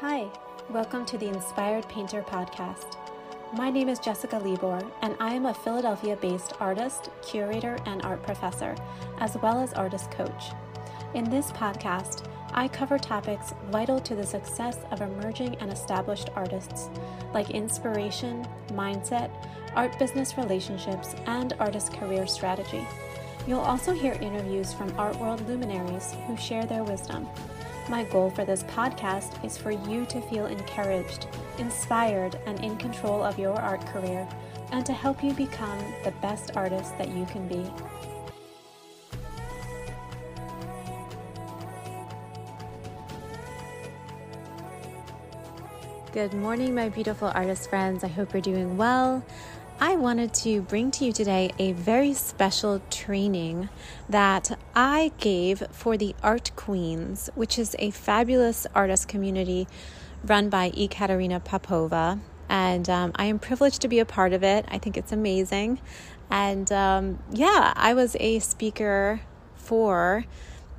Hi, welcome to the Inspired Painter podcast. My name is Jessica Libor, and I am a Philadelphia based artist, curator, and art professor, as well as artist coach. In this podcast, I cover topics vital to the success of emerging and established artists, like inspiration, mindset, art business relationships, and artist career strategy. You'll also hear interviews from art world luminaries who share their wisdom. My goal for this podcast is for you to feel encouraged, inspired, and in control of your art career, and to help you become the best artist that you can be. Good morning, my beautiful artist friends. I hope you're doing well. I wanted to bring to you today a very special training that I gave for the Art Queens, which is a fabulous artist community run by Ekaterina Popova. And um, I am privileged to be a part of it. I think it's amazing. And um, yeah, I was a speaker for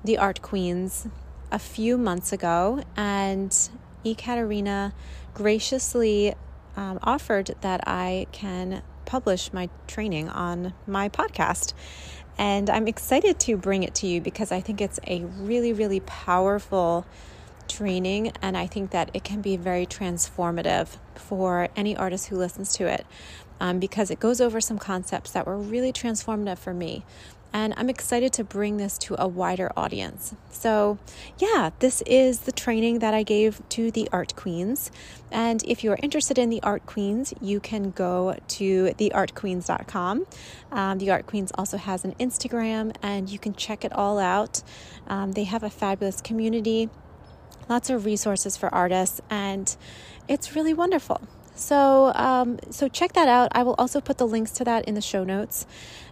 the Art Queens a few months ago, and Ekaterina graciously um, offered that I can publish my training on my podcast. And I'm excited to bring it to you because I think it's a really, really powerful training. And I think that it can be very transformative for any artist who listens to it um, because it goes over some concepts that were really transformative for me and I'm excited to bring this to a wider audience. So, yeah, this is the training that I gave to the Art Queens. And if you're interested in the Art Queens, you can go to theartqueens.com. Um, the Art Queens also has an Instagram, and you can check it all out. Um, they have a fabulous community, lots of resources for artists, and it's really wonderful. So, um, so check that out. I will also put the links to that in the show notes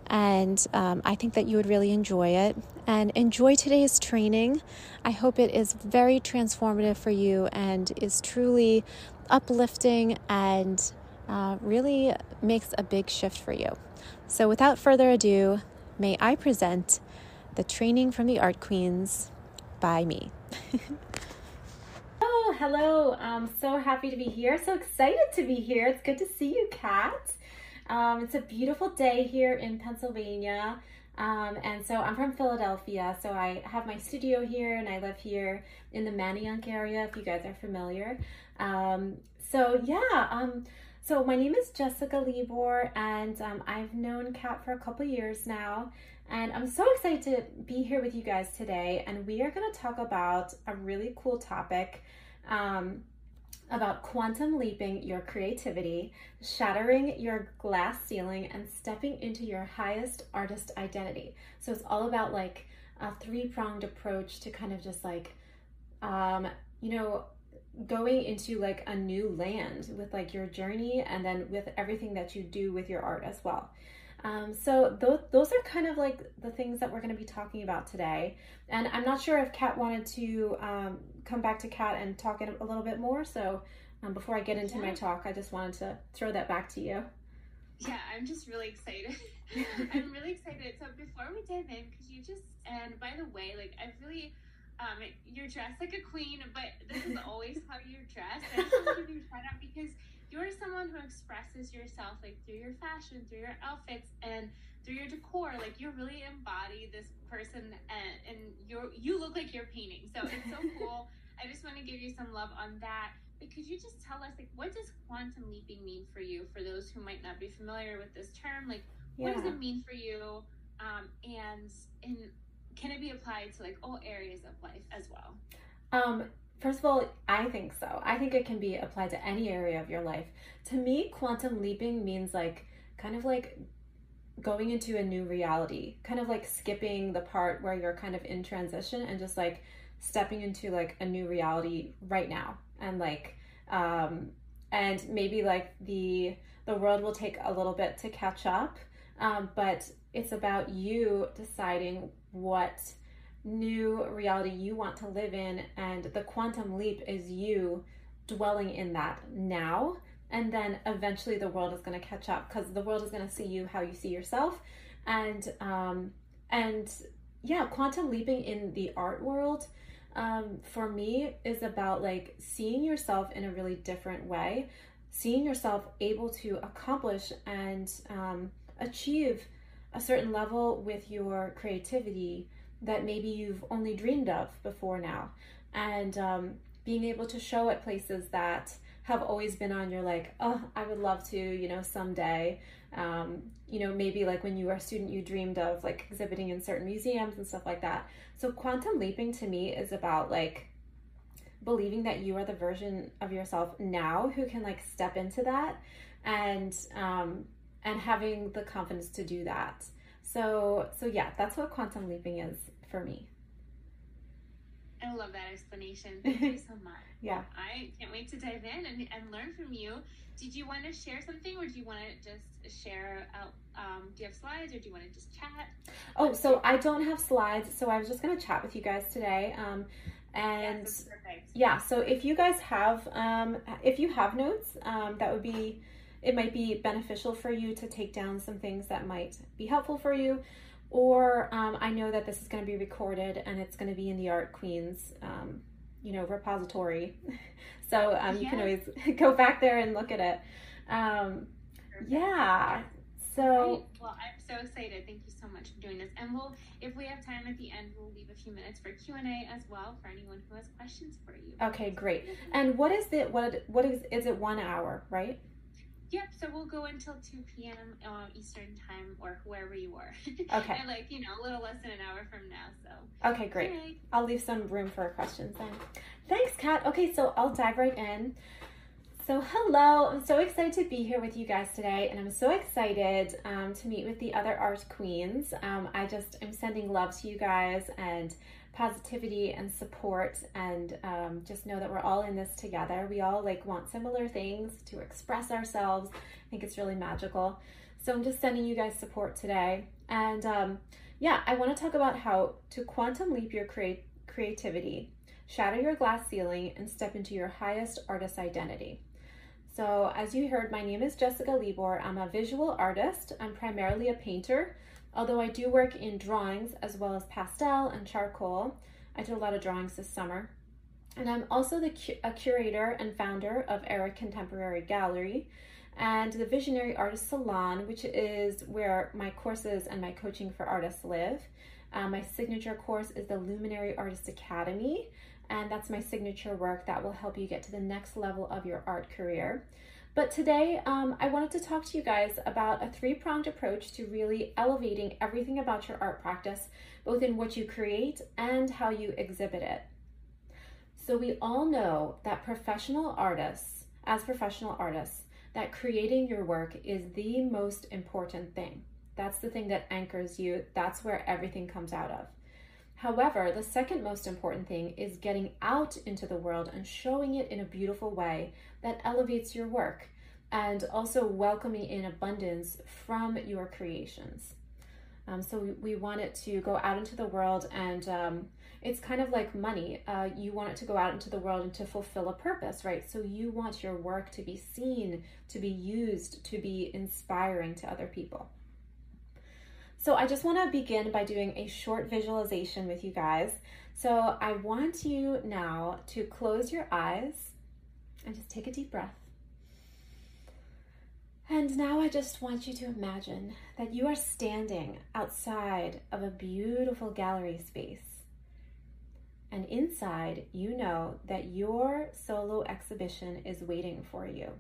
and um, I think that you would really enjoy it. And enjoy today's training. I hope it is very transformative for you and is truly uplifting and uh, really makes a big shift for you. So, without further ado, may I present the training from the Art Queens by me. oh, hello. I'm so happy to be here. So excited to be here. It's good to see you, Kat. Um, it's a beautiful day here in Pennsylvania. Um, and so I'm from Philadelphia, so I have my studio here and I live here in the Manayunk area, if you guys are familiar. Um, so yeah, um, so my name is Jessica Libor and um, I've known Kat for a couple years now. And I'm so excited to be here with you guys today. And we are going to talk about a really cool topic. Um, about quantum leaping your creativity, shattering your glass ceiling, and stepping into your highest artist identity. So it's all about like a three pronged approach to kind of just like, um, you know, going into like a new land with like your journey and then with everything that you do with your art as well. Um, so those, those are kind of like the things that we're going to be talking about today. And I'm not sure if Kat wanted to um, come back to Kat and talk a little bit more. So um, before I get into yeah. my talk, I just wanted to throw that back to you. Yeah, I'm just really excited. I'm really excited. So before we dive in, could you just and by the way, like I really um you're dressed like a queen, but this is always how you're dressed. I just want to give you a shout out because you're someone who expresses yourself like through your fashion, through your outfits, and through your decor. Like you really embody this person, and, and you're you look like you're painting. So it's so cool. I just want to give you some love on that. But could you just tell us, like, what does quantum leaping mean for you? For those who might not be familiar with this term, like, yeah. what does it mean for you? Um, and and can it be applied to like all areas of life as well? Um, First of all, I think so. I think it can be applied to any area of your life. To me, quantum leaping means like kind of like going into a new reality, kind of like skipping the part where you're kind of in transition and just like stepping into like a new reality right now. And like um and maybe like the the world will take a little bit to catch up. Um, but it's about you deciding what new reality you want to live in. And the quantum leap is you dwelling in that now. And then eventually the world is going to catch up because the world is going to see you how you see yourself. And, um, and yeah, quantum leaping in the art world um, for me is about like seeing yourself in a really different way, seeing yourself able to accomplish and um, achieve a certain level with your creativity that maybe you've only dreamed of before now, and um, being able to show at places that have always been on your like, oh, I would love to, you know, someday. Um, you know, maybe like when you were a student, you dreamed of like exhibiting in certain museums and stuff like that. So, quantum leaping to me is about like believing that you are the version of yourself now who can like step into that and um, and having the confidence to do that. So, so yeah, that's what quantum leaping is for me. I love that explanation. Thank you so much. yeah. I can't wait to dive in and, and learn from you. Did you want to share something or do you want to just share out? Um, do you have slides or do you want to just chat? Oh, so I don't have slides. So I was just going to chat with you guys today. Um, and yeah, so if you guys have, um, if you have notes, um, that would be, it might be beneficial for you to take down some things that might be helpful for you or um, I know that this is going to be recorded and it's going to be in the Art Queens, um, you know, repository. so um, you can always go back there and look at it. Um, yeah. So. Well, I'm so excited. Thank you so much for doing this. And we'll, if we have time at the end, we'll leave a few minutes for Q and A as well for anyone who has questions for you. Okay, great. And what is it? What what is is it? One hour, right? Yep, so we'll go until 2 p.m. Uh, Eastern time or wherever you are. Okay. and like, you know, a little less than an hour from now, so. Okay, great. Yay. I'll leave some room for questions then. Thanks, Kat. Okay, so I'll dive right in. So, hello, I'm so excited to be here with you guys today, and I'm so excited um, to meet with the other art queens. Um, I just am sending love to you guys and positivity and support and um, just know that we're all in this together. We all like want similar things to express ourselves. I think it's really magical. So i'm just sending you guys support today. And um, yeah i want to talk about how to quantum leap your create creativity. Shatter your glass ceiling and step into your highest artist identity. So as you heard my name is jessica libor. I'm a visual artist. I'm primarily a painter Although I do work in drawings as well as pastel and charcoal, I did a lot of drawings this summer. And I'm also the cu- a curator and founder of Era Contemporary Gallery and the Visionary Artist Salon, which is where my courses and my coaching for artists live. Uh, my signature course is the Luminary Artist Academy, and that's my signature work that will help you get to the next level of your art career. But today, um, I wanted to talk to you guys about a three pronged approach to really elevating everything about your art practice, both in what you create and how you exhibit it. So, we all know that professional artists, as professional artists, that creating your work is the most important thing. That's the thing that anchors you, that's where everything comes out of. However, the second most important thing is getting out into the world and showing it in a beautiful way that elevates your work and also welcoming in abundance from your creations. Um, so we, we, want it to go out into the world and um, it's kind of like money. Uh, you want it to go out into the world and to fulfill a purpose, right? So you want your work to be seen, to be used, to be inspiring to other people. So I just want to begin by doing a short visualization with you guys. So I want you now to close your eyes and just take a deep breath. And now I just want you to imagine that you are standing outside of a beautiful gallery space. And inside, you know that your solo exhibition is waiting for you.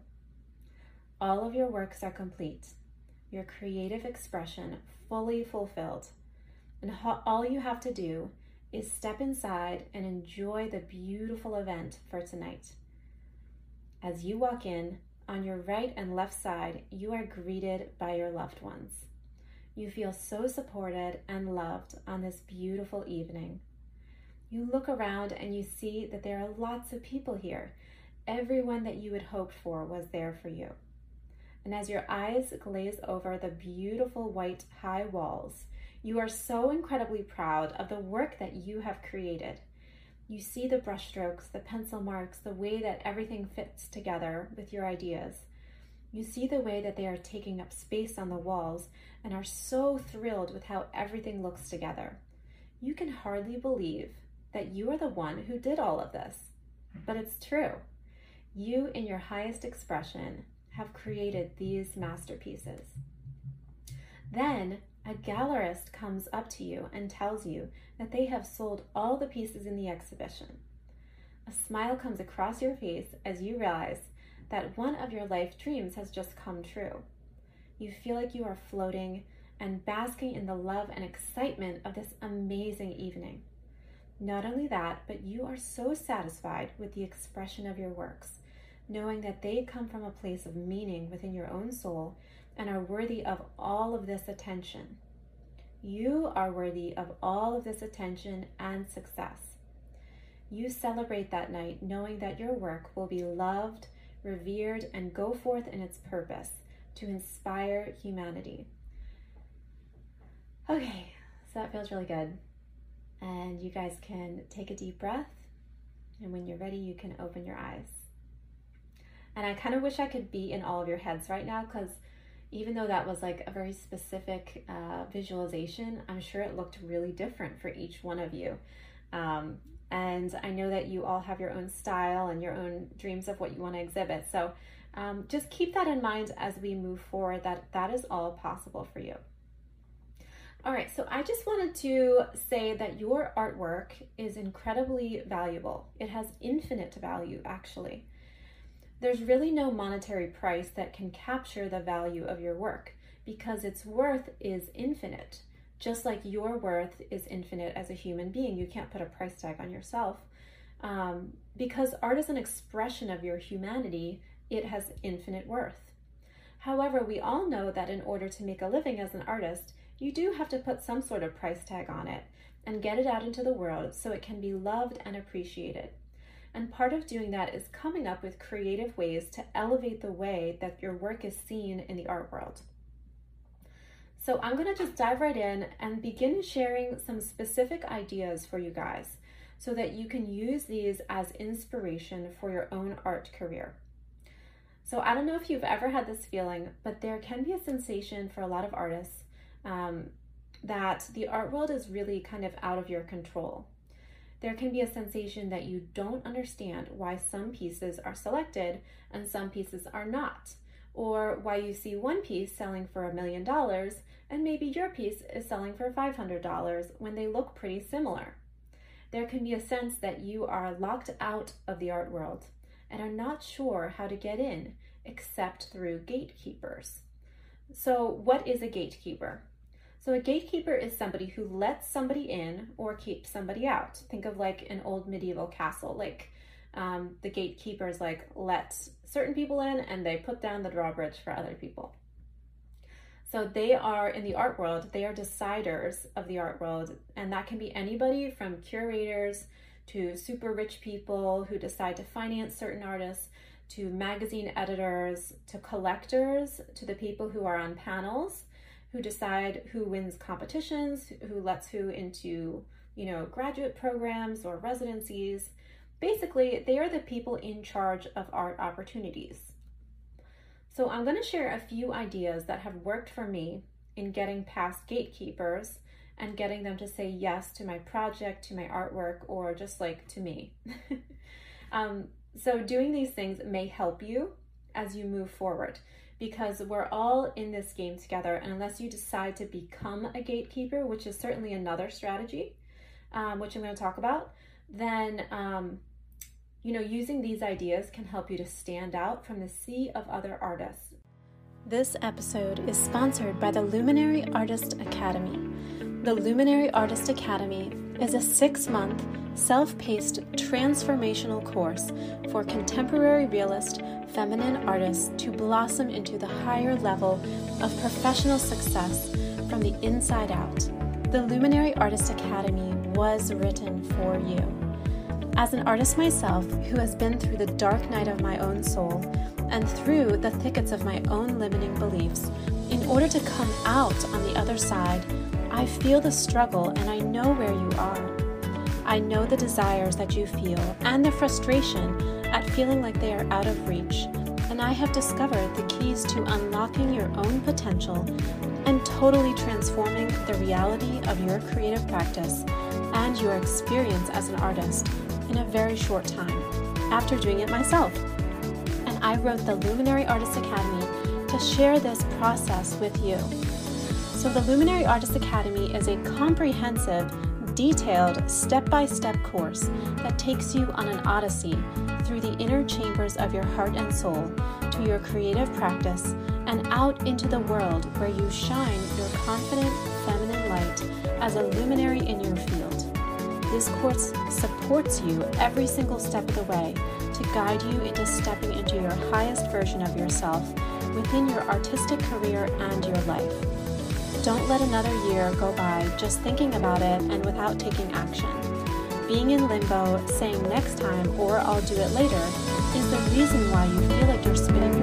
All of your works are complete your creative expression fully fulfilled. And all you have to do is step inside and enjoy the beautiful event for tonight. As you walk in, on your right and left side, you are greeted by your loved ones. You feel so supported and loved on this beautiful evening. You look around and you see that there are lots of people here. Everyone that you had hoped for was there for you. And as your eyes glaze over the beautiful white high walls, you are so incredibly proud of the work that you have created. You see the brushstrokes, the pencil marks, the way that everything fits together with your ideas. You see the way that they are taking up space on the walls and are so thrilled with how everything looks together. You can hardly believe that you are the one who did all of this. But it's true. You, in your highest expression, have created these masterpieces. Then a gallerist comes up to you and tells you that they have sold all the pieces in the exhibition. A smile comes across your face as you realize that one of your life dreams has just come true. You feel like you are floating and basking in the love and excitement of this amazing evening. Not only that, but you are so satisfied with the expression of your works, knowing that they come from a place of meaning within your own soul and are worthy of all of this attention. You are worthy of all of this attention and success. You celebrate that night knowing that your work will be loved, revered, and go forth in its purpose to inspire humanity. Okay, so that feels really good. And you guys can take a deep breath. And when you're ready, you can open your eyes. And I kind of wish I could be in all of your heads right now because even though that was like a very specific uh, visualization, I'm sure it looked really different for each one of you. Um, and I know that you all have your own style and your own dreams of what you want to exhibit. So um, just keep that in mind as we move forward that that is all possible for you. All right, so I just wanted to say that your artwork is incredibly valuable. It has infinite value, actually. There's really no monetary price that can capture the value of your work because its worth is infinite. Just like your worth is infinite as a human being, you can't put a price tag on yourself. Um, because art is an expression of your humanity, it has infinite worth. However, we all know that in order to make a living as an artist, you do have to put some sort of price tag on it and get it out into the world so it can be loved and appreciated. And part of doing that is coming up with creative ways to elevate the way that your work is seen in the art world. So I'm going to just dive right in and begin sharing some specific ideas for you guys so that you can use these as inspiration for your own art career. So I don't know if you've ever had this feeling, but there can be a sensation for a lot of artists um, that the art world is really kind of out of your control. There can be a sensation that you don't understand why some pieces are selected and some pieces are not, or why you see one piece selling for a million dollars and maybe your piece is selling for $500 when they look pretty similar. There can be a sense that you are locked out of the art world and are not sure how to get in except through gatekeepers. So, what is a gatekeeper? So a gatekeeper is somebody who lets somebody in or keeps somebody out. Think of like an old medieval castle. Like um, the gatekeepers like let certain people in and they put down the drawbridge for other people. So they are in the art world, they are deciders of the art world, and that can be anybody from curators to super rich people who decide to finance certain artists, to magazine editors, to collectors, to the people who are on panels, who decide who wins competitions, who lets who into, you know, graduate programs or residencies. Basically, they are the people in charge of art opportunities. So I'm going to share a few ideas that have worked for me in getting past gatekeepers and getting them to say yes to my project, to my artwork, or just like to me. um, so doing these things may help you as you move forward because we're all in this game together. And unless you decide to become a gatekeeper, which is certainly another strategy, um, which I'm going to talk about, then um, you know using these ideas can help you to stand out from the sea of other artists. This episode is sponsored by the Luminary Artist Academy. The Luminary Artist Academy is a six month, self paced, transformational course for contemporary realist feminine artists to blossom into the higher level of professional success from the inside out. The Luminary Artist Academy was written for you. As an artist myself who has been through the dark night of my own soul and through the thickets of my own limiting beliefs, in order to come out on the other side, I feel the struggle and I know where you are. I know the desires that you feel and the frustration at feeling like they are out of reach, and I have discovered the keys to unlocking your own potential and totally transforming the reality of your creative practice and your experience as an artist in a very short time after doing it myself. And I wrote the Luminary Artist Academy to share this process with you. So, the Luminary Artist Academy is a comprehensive, detailed, step by step course that takes you on an odyssey through the inner chambers of your heart and soul to your creative practice and out into the world where you shine your confident feminine light as a luminary in your field. This course supports you every single step of the way to guide you into stepping into your highest version of yourself within your artistic career and your life. Don't let another year go by just thinking about it and without taking action. Being in limbo, saying next time or I'll do it later, is the reason why you feel like you're spinning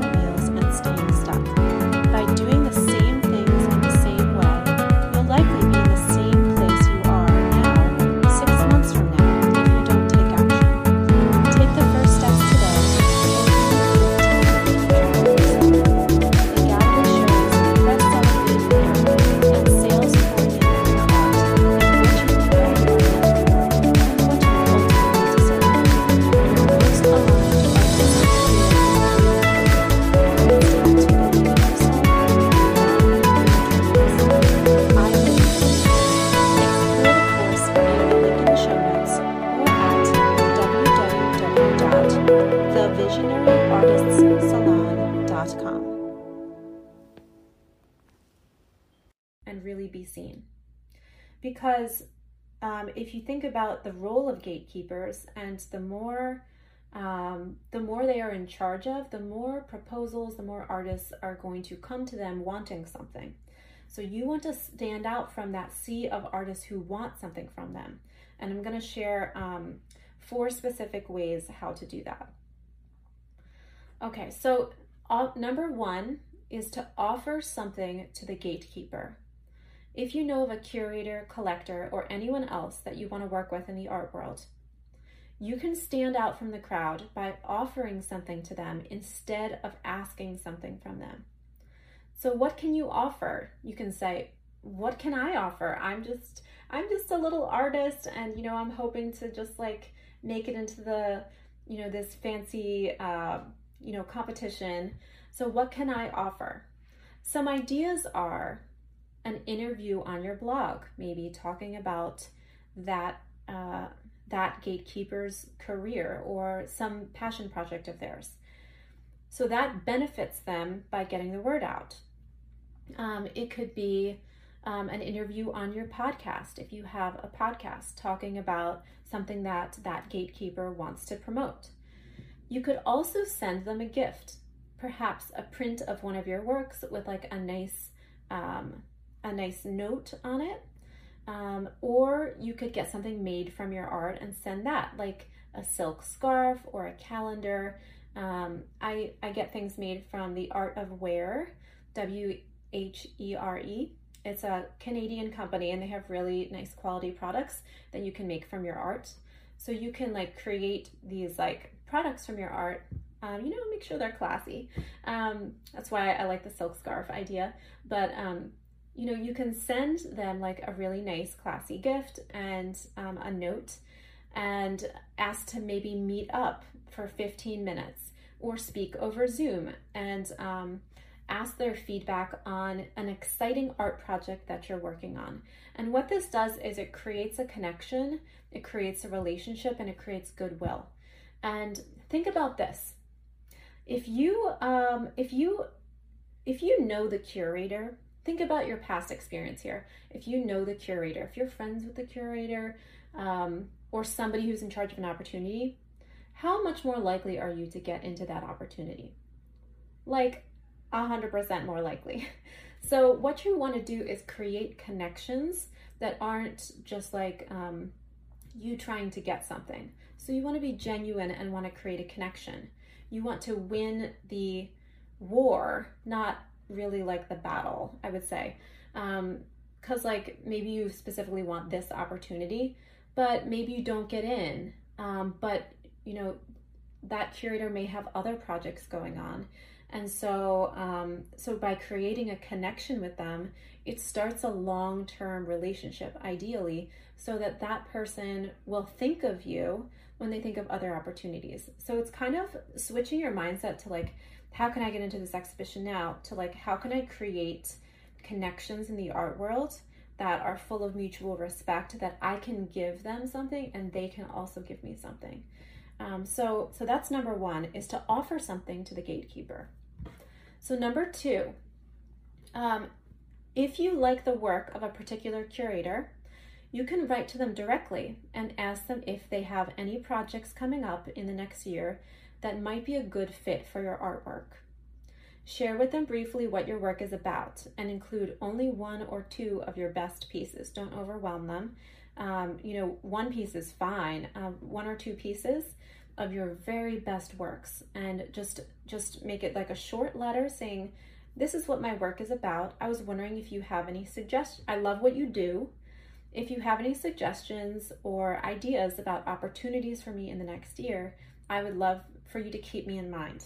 because um, if you think about the role of gatekeepers and the more um, the more they are in charge of, the more proposals, the more artists are going to come to them wanting something. So you want to stand out from that sea of artists who want something from them. And I'm going to share um, four specific ways how to do that. Okay, so uh, number one is to offer something to the gatekeeper. If you know of a curator, collector, or anyone else that you want to work with in the art world, you can stand out from the crowd by offering something to them instead of asking something from them. So what can you offer? You can say, "What can I offer? I'm just I'm just a little artist and you know, I'm hoping to just like make it into the, you know, this fancy uh, you know, competition. So what can I offer?" Some ideas are an interview on your blog, maybe talking about that uh, that gatekeeper's career or some passion project of theirs. So that benefits them by getting the word out. Um, it could be um, an interview on your podcast if you have a podcast talking about something that that gatekeeper wants to promote. You could also send them a gift, perhaps a print of one of your works with like a nice um, a nice note on it. Um, or you could get something made from your art and send that, like a silk scarf or a calendar. Um, I, I get things made from the Art of Where, W H E R E. It's a Canadian company and they have really nice quality products that you can make from your art. So you can like create these like products from your art um, you know, make sure they're classy. Um, that's why I like the silk scarf idea. But um, you know, you can send them like a really nice, classy gift and um, a note and ask to maybe meet up for 15 minutes or speak over Zoom and um, ask their feedback on an exciting art project that you're working on. And what this does is it creates a connection, it creates a relationship, and it creates goodwill. And think about this. If you um, if you if you know the curator think about your past experience here. If you know the curator, if you're friends with the curator, um, or somebody who's in charge of an opportunity, how much more likely are you to get into that opportunity? Like 100% more likely. So, what you want to do is create connections that aren't just like um, you trying to get something. So, you want to be genuine and want to create a connection. You want to win the war, not really like the battle, I would say. Um, cause like maybe you specifically want this opportunity, but maybe you don't get in. Um, but you know, that curator may have other projects going on And so, um, so by creating a connection with them, it starts a long term relationship, ideally, so that that person will think of you when they think of other opportunities. So it's kind of switching your mindset to like, how can I get into this exhibition now? To like, how can I create connections in the art world that are full of mutual respect that I can give them something and they can also give me something. Um, so, so that's number one is to offer something to the gatekeeper. So number two, um, if you like the work of a particular curator, you can write to them directly and ask them if they have any projects coming up in the next year that might be a good fit for your artwork. Share with them briefly what your work is about and include only one or two of your best pieces. Don't overwhelm them. Um, you know, one piece is fine. Um, one or two pieces of your very best works, and just just make it like a short letter saying, "This is what my work is about. I was wondering if you have any suggestions. I love what you do. If you have any suggestions or ideas about opportunities for me in the next year, I would love for you to keep me in mind."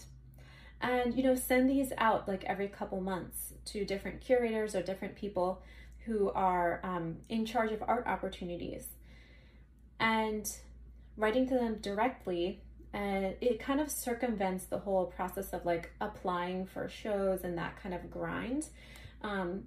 and you know send these out like every couple months to different curators or different people who are um, in charge of art opportunities and writing to them directly and it kind of circumvents the whole process of like applying for shows and that kind of grind um,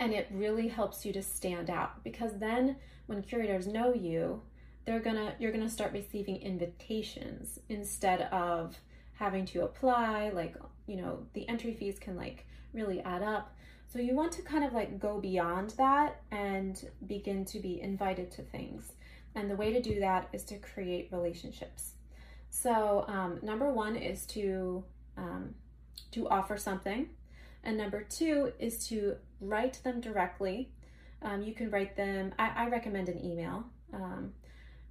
and it really helps you to stand out because then when curators know you they're gonna you're gonna start receiving invitations instead of having to apply, like, you know, the entry fees can like really add up. So you want to kind of like go beyond that and begin to be invited to things. And the way to do that is to create relationships. So um, number one is to um, to offer something, and number two is to write them directly. Um, you can write them. I, I recommend an email um,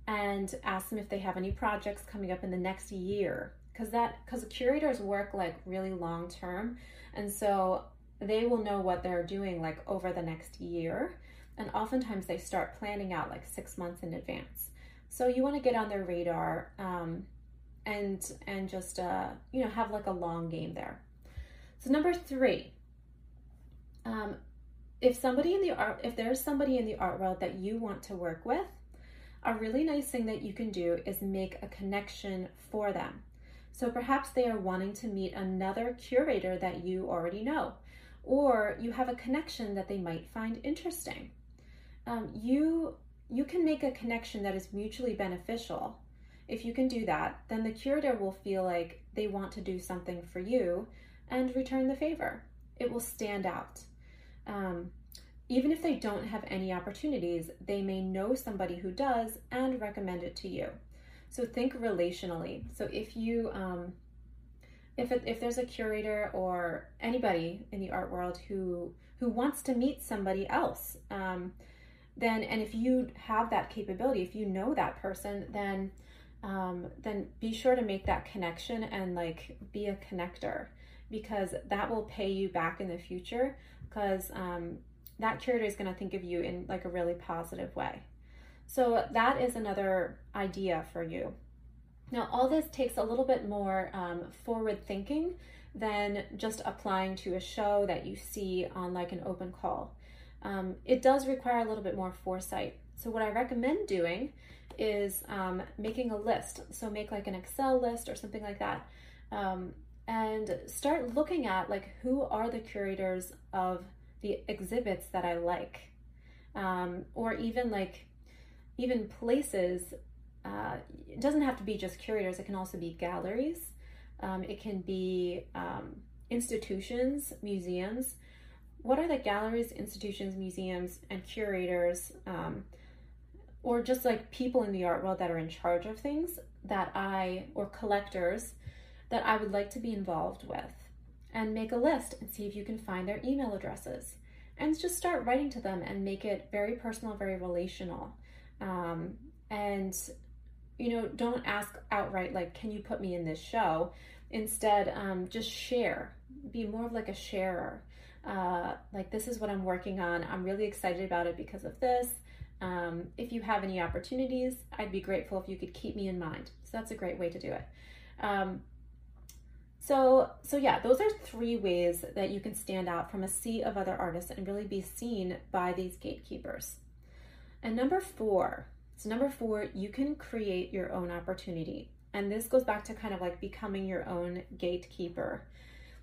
and ask them if they have any projects coming up in the next year. Because that because curators work like really long term and so they will know what they're doing like over the next year and oftentimes they start planning out like six months in advance. So you want to get on their radar um, and and just uh, you know have like a long game there. So number three um, if somebody in the art if there's somebody in the art world that you want to work with a really nice thing that you can do is make a connection for them so perhaps they are wanting to meet another curator that you already know, or you have a connection that they might find interesting. Um, you you can make a connection that is mutually beneficial. If you can do that, then the curator will feel like they want to do something for you and return the favor. It will stand out. Um, even if they don't have any opportunities, they may know somebody who does and recommend it to you. So think relationally. So if you, um, if it, if there's a curator or anybody in the art world who who wants to meet somebody else, um, then and if you have that capability, if you know that person, then um, then be sure to make that connection and like be a connector because that will pay you back in the future because um, that curator is going to think of you in like a really positive way. So that is another idea for you. Now, all this takes a little bit more um, forward thinking than just applying to a show that you see on like an open call. Um, it does require a little bit more foresight. So, what I recommend doing is um, making a list. So, make like an Excel list or something like that. Um, and start looking at like who are the curators of the exhibits that I like, um, or even like even places, uh, it doesn't have to be just curators, it can also be galleries, um, it can be um, institutions, museums. What are the galleries, institutions, museums, and curators, um, or just like people in the art world that are in charge of things that I, or collectors that I would like to be involved with? And make a list and see if you can find their email addresses and just start writing to them and make it very personal, very relational. Um, and, you know, don't ask outright, like, can you put me in this show? Instead, um, just share. Be more of like a sharer. Uh, like, this is what I'm working on. I'm really excited about it because of this. Um, if you have any opportunities, I'd be grateful if you could keep me in mind. So that's a great way to do it. So, so yeah, those are three ways that you can stand out from a sea of other artists and really be seen by these gatekeepers. And number four, so number four, you can create your own opportunity. And this goes back to kind of like becoming your own gatekeeper.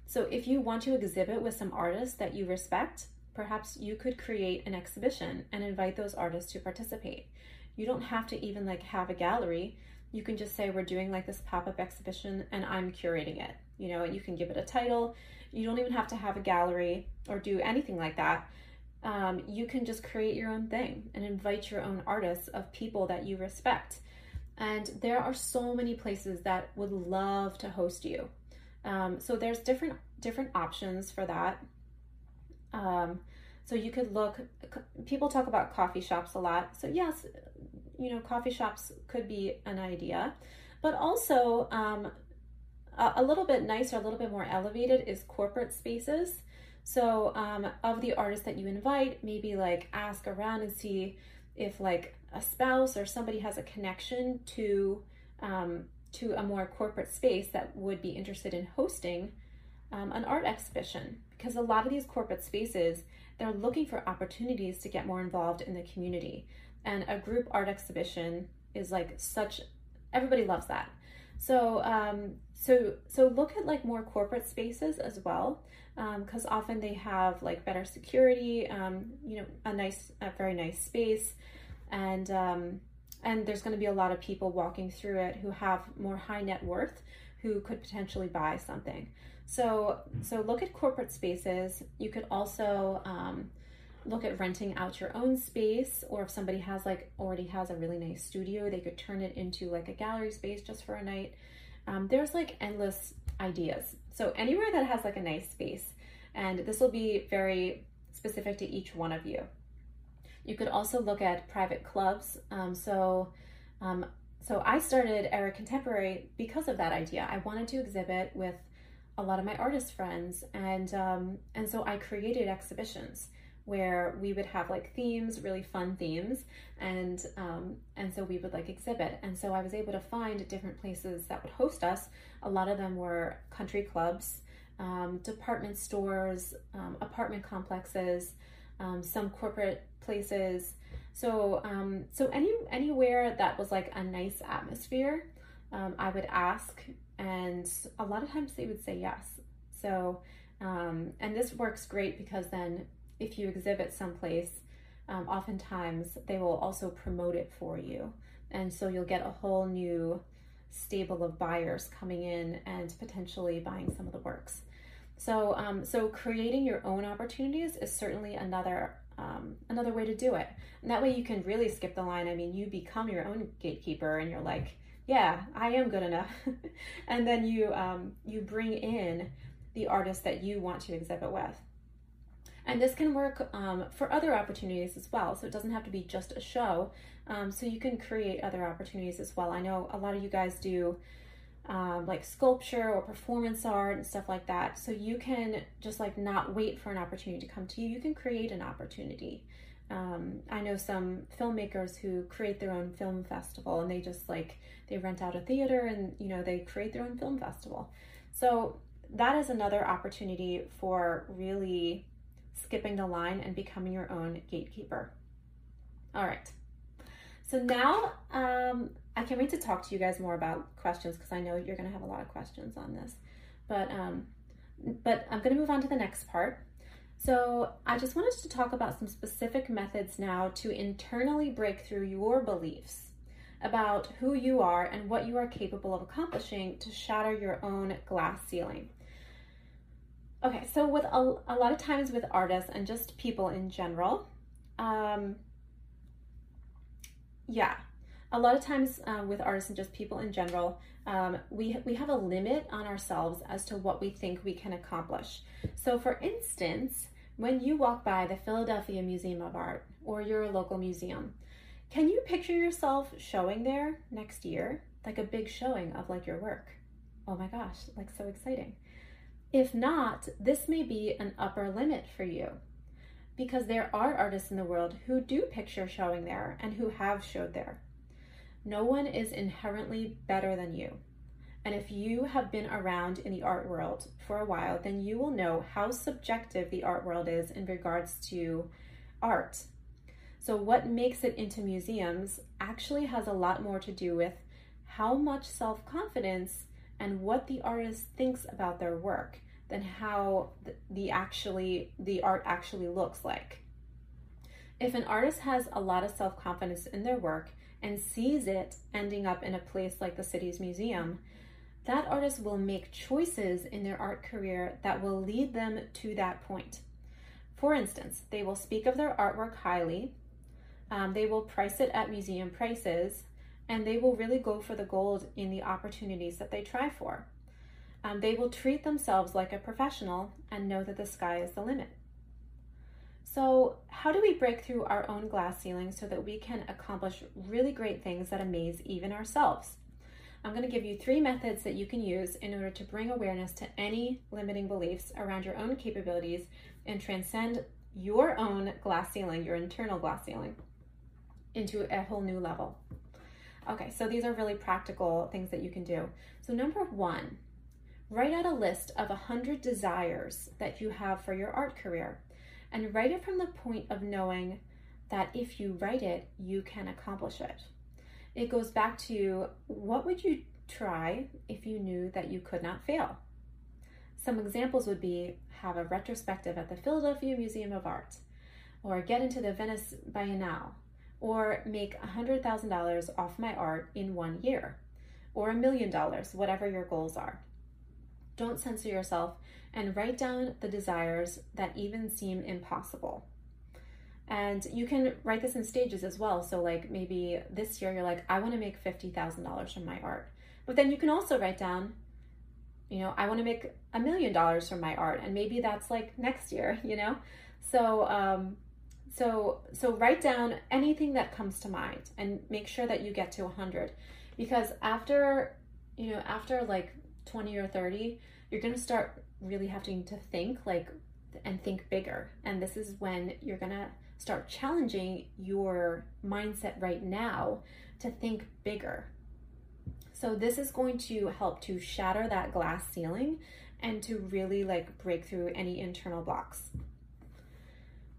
So if you want to exhibit with some artists that you respect, perhaps you could create an exhibition and invite those artists to participate. You don't have to even like have a gallery. You can just say we're doing like this pop-up exhibition and I'm curating it. You know, you can give it a title. You don't even have to have a gallery or do anything like that. Um, you can just create your own thing and invite your own artists of people that you respect. And there are so many places that would love to host you. Um, so there's different different options for that. Um, so you could look. People talk about coffee shops a lot. So yes, you know, coffee shops could be an idea, but also a, a, little bit nicer, a little bit more elevated is corporate spaces. So um, of the artists that you invite, maybe like ask around and see if like a spouse or somebody has a connection to um, to a more corporate space that would be interested in hosting um, an art exhibition. Because a lot of these corporate spaces they're looking for opportunities to get more involved in the community. And a group art exhibition is like such everybody loves that. So um, so so look at like more corporate spaces as well because um, often they have like better security um, you know a nice a very nice space. And um, and there's going to be a lot of people walking through it who have more high net worth who could potentially buy something. So so look at corporate spaces. You could also um, look at renting out your own space or if somebody has like already has a really nice studio they could turn it into like a gallery space just for a night um, there's like endless ideas so anywhere that has like a nice space and this will be very specific to each one of you you could also look at private clubs. Um, so, um, so I started Era Contemporary because of that idea. I wanted to exhibit with a lot of my artist friends, and um, and so I created exhibitions where we would have like themes, really fun themes, and um, and so we would like exhibit. And so I was able to find different places that would host us. A lot of them were country clubs, um, department stores, um, apartment complexes, um, some corporate places. So um, so any anywhere that was like a nice atmosphere, um, I would ask, and a lot of times they would say yes. So um, and this works great because then if you exhibit someplace, um, oftentimes they will also promote it for you, and so you'll get a whole new stable of buyers coming in and potentially buying some of the works. So, um, so creating your own opportunities is certainly another um, another way to do it. And that way you can really skip the line. I mean, you become your own gatekeeper, and you're like, yeah, I am good enough. and then you um, you bring in the artist that you want to exhibit with. And this can work um, for other opportunities as well. So it doesn't have to be just a show. Um, so you can create other opportunities as well. I know a lot of you guys do um, like sculpture or performance art and stuff like that. So you can just like not wait for an opportunity to come to you. You can create an opportunity. Um, I know some filmmakers who create their own film festival and they just like they rent out a theater and you know they create their own film festival. So that is another opportunity for really skipping the line and becoming your own gatekeeper. All right. So now um, I can't wait to talk to you guys more about questions because I know you're going to have a lot of questions on this. But um, but I'm going to move on to the next part. So I just wanted to talk about some specific methods now to internally break through your beliefs about who you are and what you are capable of accomplishing to shatter your own glass ceiling. Okay, so with a, a lot of times with artists and just people in general, um, yeah, a lot of times um, with artists and just people in general, um, we, we have a limit on ourselves as to what we think we can accomplish. So, for instance, when you walk by the Philadelphia Museum of Art or your local museum, can you picture yourself showing there next year? Like a big showing of like your work. Oh my gosh, like so exciting. If not, this may be an upper limit for you because there are artists in the world who do picture showing there and who have showed there. No one is inherently better than you. And if you have been around in the art world for a while, then you will know how subjective the art world is in regards to art. So, what makes it into museums actually has a lot more to do with how much self confidence and what the artist thinks about their work than how the actually the art actually looks like. If an artist has a lot of self-confidence in their work and sees it ending up in a place like the city's museum, that artist will make choices in their art career that will lead them to that point. For instance, they will speak of their artwork highly, um, they will price it at museum prices, and they will really go for the gold in the opportunities that they try for. Um, they will treat themselves like a professional and know that the sky is the limit. So, how do we break through our own glass ceiling so that we can accomplish really great things that amaze even ourselves? I'm going to give you three methods that you can use in order to bring awareness to any limiting beliefs around your own capabilities and transcend your own glass ceiling, your internal glass ceiling, into a whole new level. Okay, so these are really practical things that you can do. So, number one, write out a list of 100 desires that you have for your art career and write it from the point of knowing that if you write it, you can accomplish it. It goes back to what would you try if you knew that you could not fail? Some examples would be have a retrospective at the Philadelphia Museum of Art, or get into the Venice Biennale, or make $100,000 off my art in one year, or a million dollars, whatever your goals are. Don't censor yourself and write down the desires that even seem impossible. And you can write this in stages as well. So, like maybe this year you're like, I want to make $50,000 from my art. But then you can also write down, you know, I want to make a million dollars from my art. And maybe that's like next year, you know? So, um, so so write down anything that comes to mind and make sure that you get to 100 because after you know after like 20 or 30 you're going to start really having to think like and think bigger. And this is when you're going to start challenging your mindset right now to think bigger. So this is going to help to shatter that glass ceiling and to really like break through any internal blocks.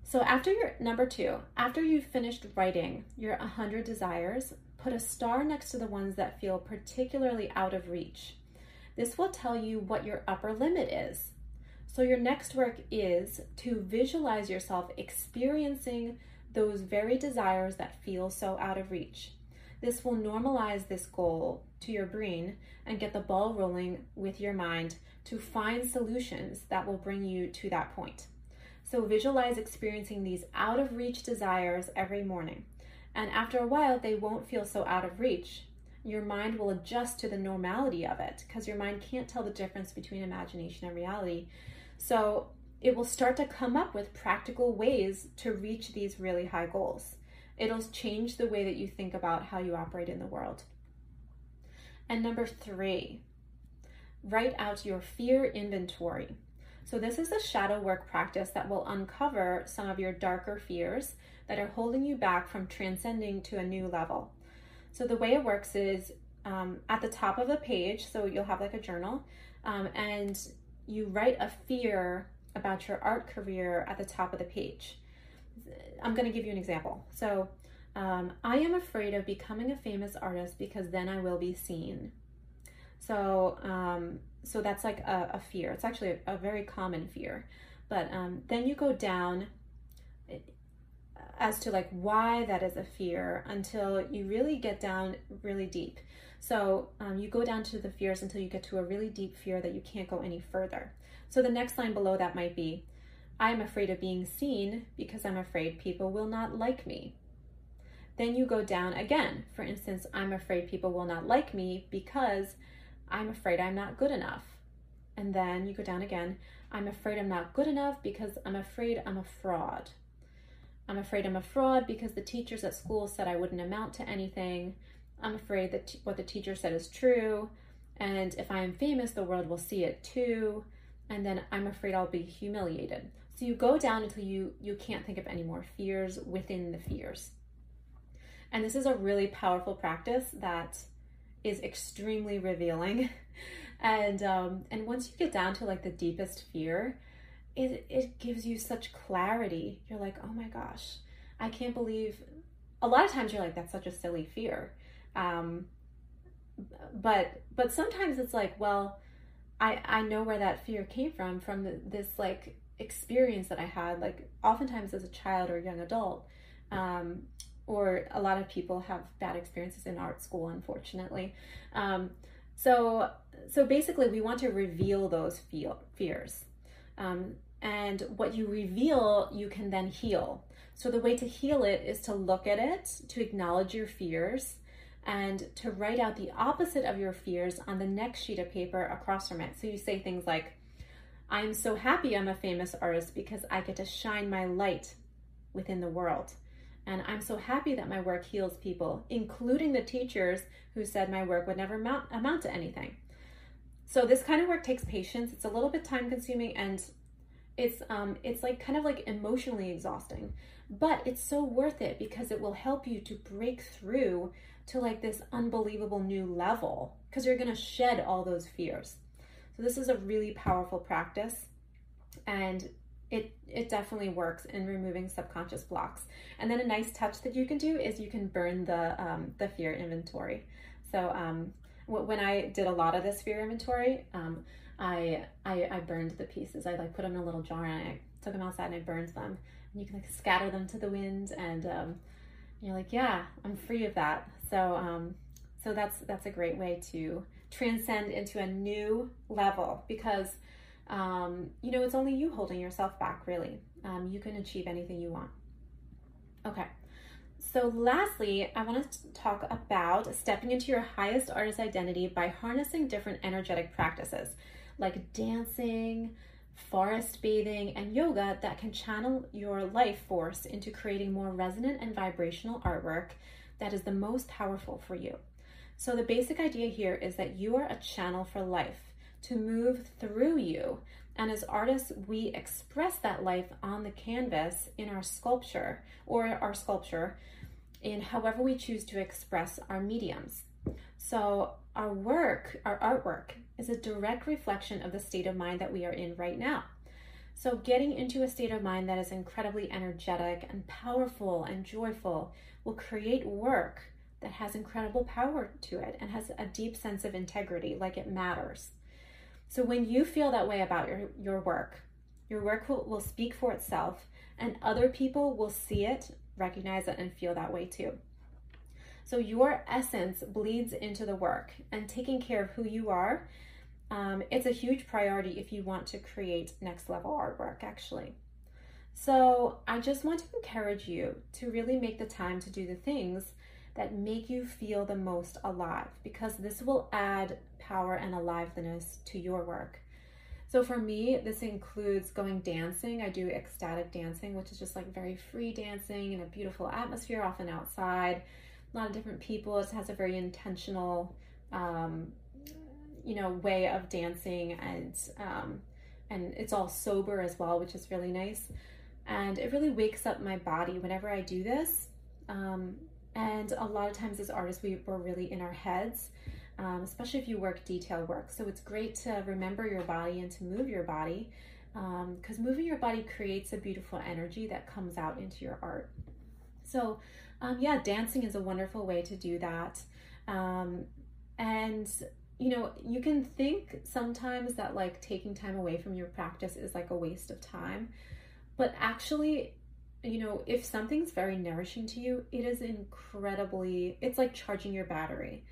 So after your number two, after you've finished writing your 100 desires, put a star next to the ones that feel particularly out of reach. This will tell you what your upper limit is. So your next work is to visualize yourself experiencing those very desires that feel so out of reach. This will normalize this goal to your brain and get the ball rolling with your mind to find solutions that will bring you to that point. So visualize experiencing these out of reach desires every morning. And after a while, they won't feel so out of reach. Your mind will adjust to the normality of it because your mind can't tell the difference between imagination and reality. So it will start to come up with practical ways to reach these really high goals. It'll change the way that you think about how you operate in the world. And number three, write out your fear inventory. So this is a shadow work practice that will uncover some of your darker fears that are holding you back from transcending to a new level. So the way it works is um, at the top of the page, so you'll have like a journal, um, and you write a fear about your art career at the top of the page. I'm going to give you an example. So um, I am afraid of becoming a famous artist because then I will be seen. So um, so that's like a, a fear. It's actually a, a, very common fear. But um, then you go down as to like why that is a fear until you really get down really deep. So um, you go down to the fears until you get to a really deep fear that you can't go any further. So the next line below that might be, I am afraid of being seen because I'm afraid people will not like me. Then you go down again. For instance, I'm afraid people will not like me because I'm afraid I'm not good enough. And then you go down again. I'm afraid I'm not good enough because I'm afraid I'm a fraud. I'm afraid I'm a fraud because the teachers at school said I wouldn't amount to anything. I'm afraid that t- what the teacher said is true. And if I am famous, the world will see it too. And then I'm afraid I'll be humiliated. So you go down until you you can't think of any more fears within the fears. And this is a really powerful practice that is extremely revealing. and um, and once you get down to like the deepest fear, it it gives you such clarity. You're like, oh my gosh, I can't believe. A lot of times you're like, that's such a silly fear. Um, but but sometimes it's like, well, I I know where that fear came from from the, this like experience that I had, like oftentimes as a child or young adult. Um, or a lot of people have bad experiences in art school, unfortunately. Um, so, so basically, we want to reveal those feel, fears. Um, and what you reveal, you can then heal. So, the way to heal it is to look at it, to acknowledge your fears, and to write out the opposite of your fears on the next sheet of paper across from it. So, you say things like, I'm so happy I'm a famous artist because I get to shine my light within the world. And I'm so happy that my work heals people, including the teachers who said my work would never amount, to anything. So this kind of work takes patience. It's a little bit time consuming and it's um it's like kind of like emotionally exhausting, but it's so worth it because it will help you to break through to like this unbelievable new level because you're going to shed all those fears. So this is a really powerful practice and it it definitely works in removing subconscious blocks. And then a nice touch that you can do is you can burn the um, the fear inventory. So um, when I did a lot of this fear inventory, um, I, I I burned the pieces. I like put them in a little jar and I took them outside and I burned them. And you can like scatter them to the wind, and um, you're like, yeah, I'm free of that. So um, so that's that's a great way to transcend into a new level because um, you know, it's only you holding yourself back, really. Um, you can achieve anything you want. Okay. So, lastly, I want to talk about stepping into your highest artist identity by harnessing different energetic practices like dancing, forest bathing, and yoga that can channel your life force into creating more resonant and vibrational artwork that is the most powerful for you. So, the basic idea here is that you are a channel for life to move through you. And as artists, we express that life on the canvas in our sculpture or our sculpture in however we choose to express our mediums. So, our work, our artwork, is a direct reflection of the state of mind that we are in right now. So, getting into a state of mind that is incredibly energetic and powerful and joyful will create work that has incredible power to it and has a deep sense of integrity, like it matters. So when you feel that way about your, your work, your work will, will speak for itself and other people will see it, recognize it, and feel that way too. So your essence bleeds into the work and taking care of who you are. Um, it's a huge priority if you want to create next level artwork, actually. So I just want to encourage you to really make the time to do the things that make you feel the most alive because this will add power and aliveness to your work. So for me, this includes going dancing. I do ecstatic dancing, which is just like very free dancing in a beautiful atmosphere, often outside. A lot of different people. It has a very intentional, um, you know, way of dancing, and um, and it's all sober as well, which is really nice. And it really wakes up my body whenever I do this. Um, and a lot of times as artists, we, we're really in our heads, um, especially if you work detail work. So it's great to remember your body and to move your body because um, moving your body creates a beautiful energy that comes out into your art. So, um, yeah, dancing is a wonderful way to do that. Um, and, you know, you can think sometimes that like taking time away from your practice is like a waste of time. But actually, you know, if something's very nourishing to you, it is incredibly, it's like charging your battery.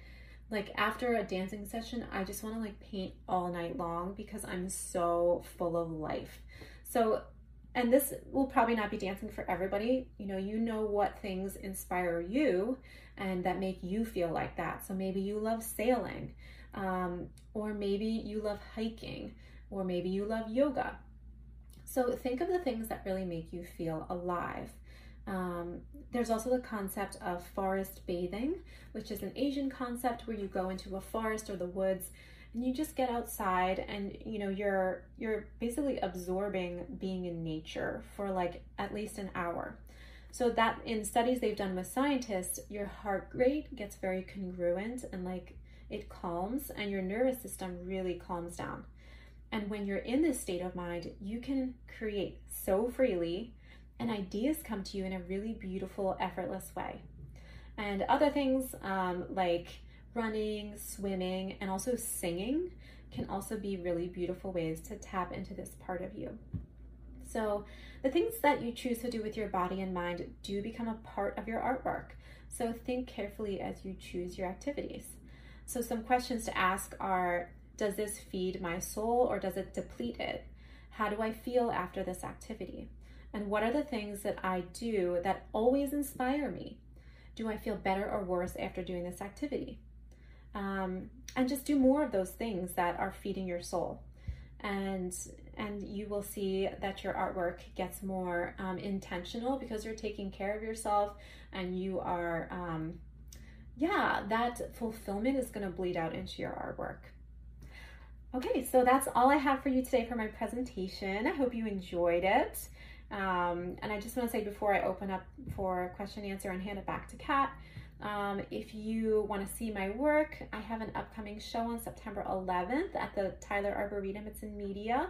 Like after a dancing session, I just want to like paint all night long because I'm so full of life. So, and this will probably not be dancing for everybody. You know, you know what things inspire you and that make you feel like that. So maybe you love sailing, um, or maybe you love hiking, or maybe you love yoga so think of the things that really make you feel alive. Um, there's also the concept of forest bathing, which is an Asian concept where you go into a forest or the woods and you just get outside and you know you're you're basically absorbing being in nature for like at least an hour. So that in studies they've done with scientists, your heart rate gets very congruent and like it calms and your nervous system really calms down. And when you're in this state of mind, you can create so freely and ideas come to you in a really beautiful, effortless way. And other things um, like running, swimming, and also singing can also be really beautiful ways to tap into this part of you. So, the things that you choose to do with your body and mind do become a part of your artwork. So, think carefully as you choose your activities. So, some questions to ask are Does this feed my soul or does it deplete it? How do I feel after this activity? And what are the things that I do that always inspire me? Do I feel better or worse after doing this activity? Um, and just do more of those things that are feeding your soul. And and you will see that your artwork gets more um, intentional because you're taking care of yourself and you are um, yeah that fulfillment is going to bleed out into your artwork okay so that's all i have for you today for my presentation i hope you enjoyed it um, and I just want to say before I open up for question and answer and hand it back to Kat, um, if you want to see my work, I have an upcoming show on September 11th at the Tyler Arboretum. It's in Media,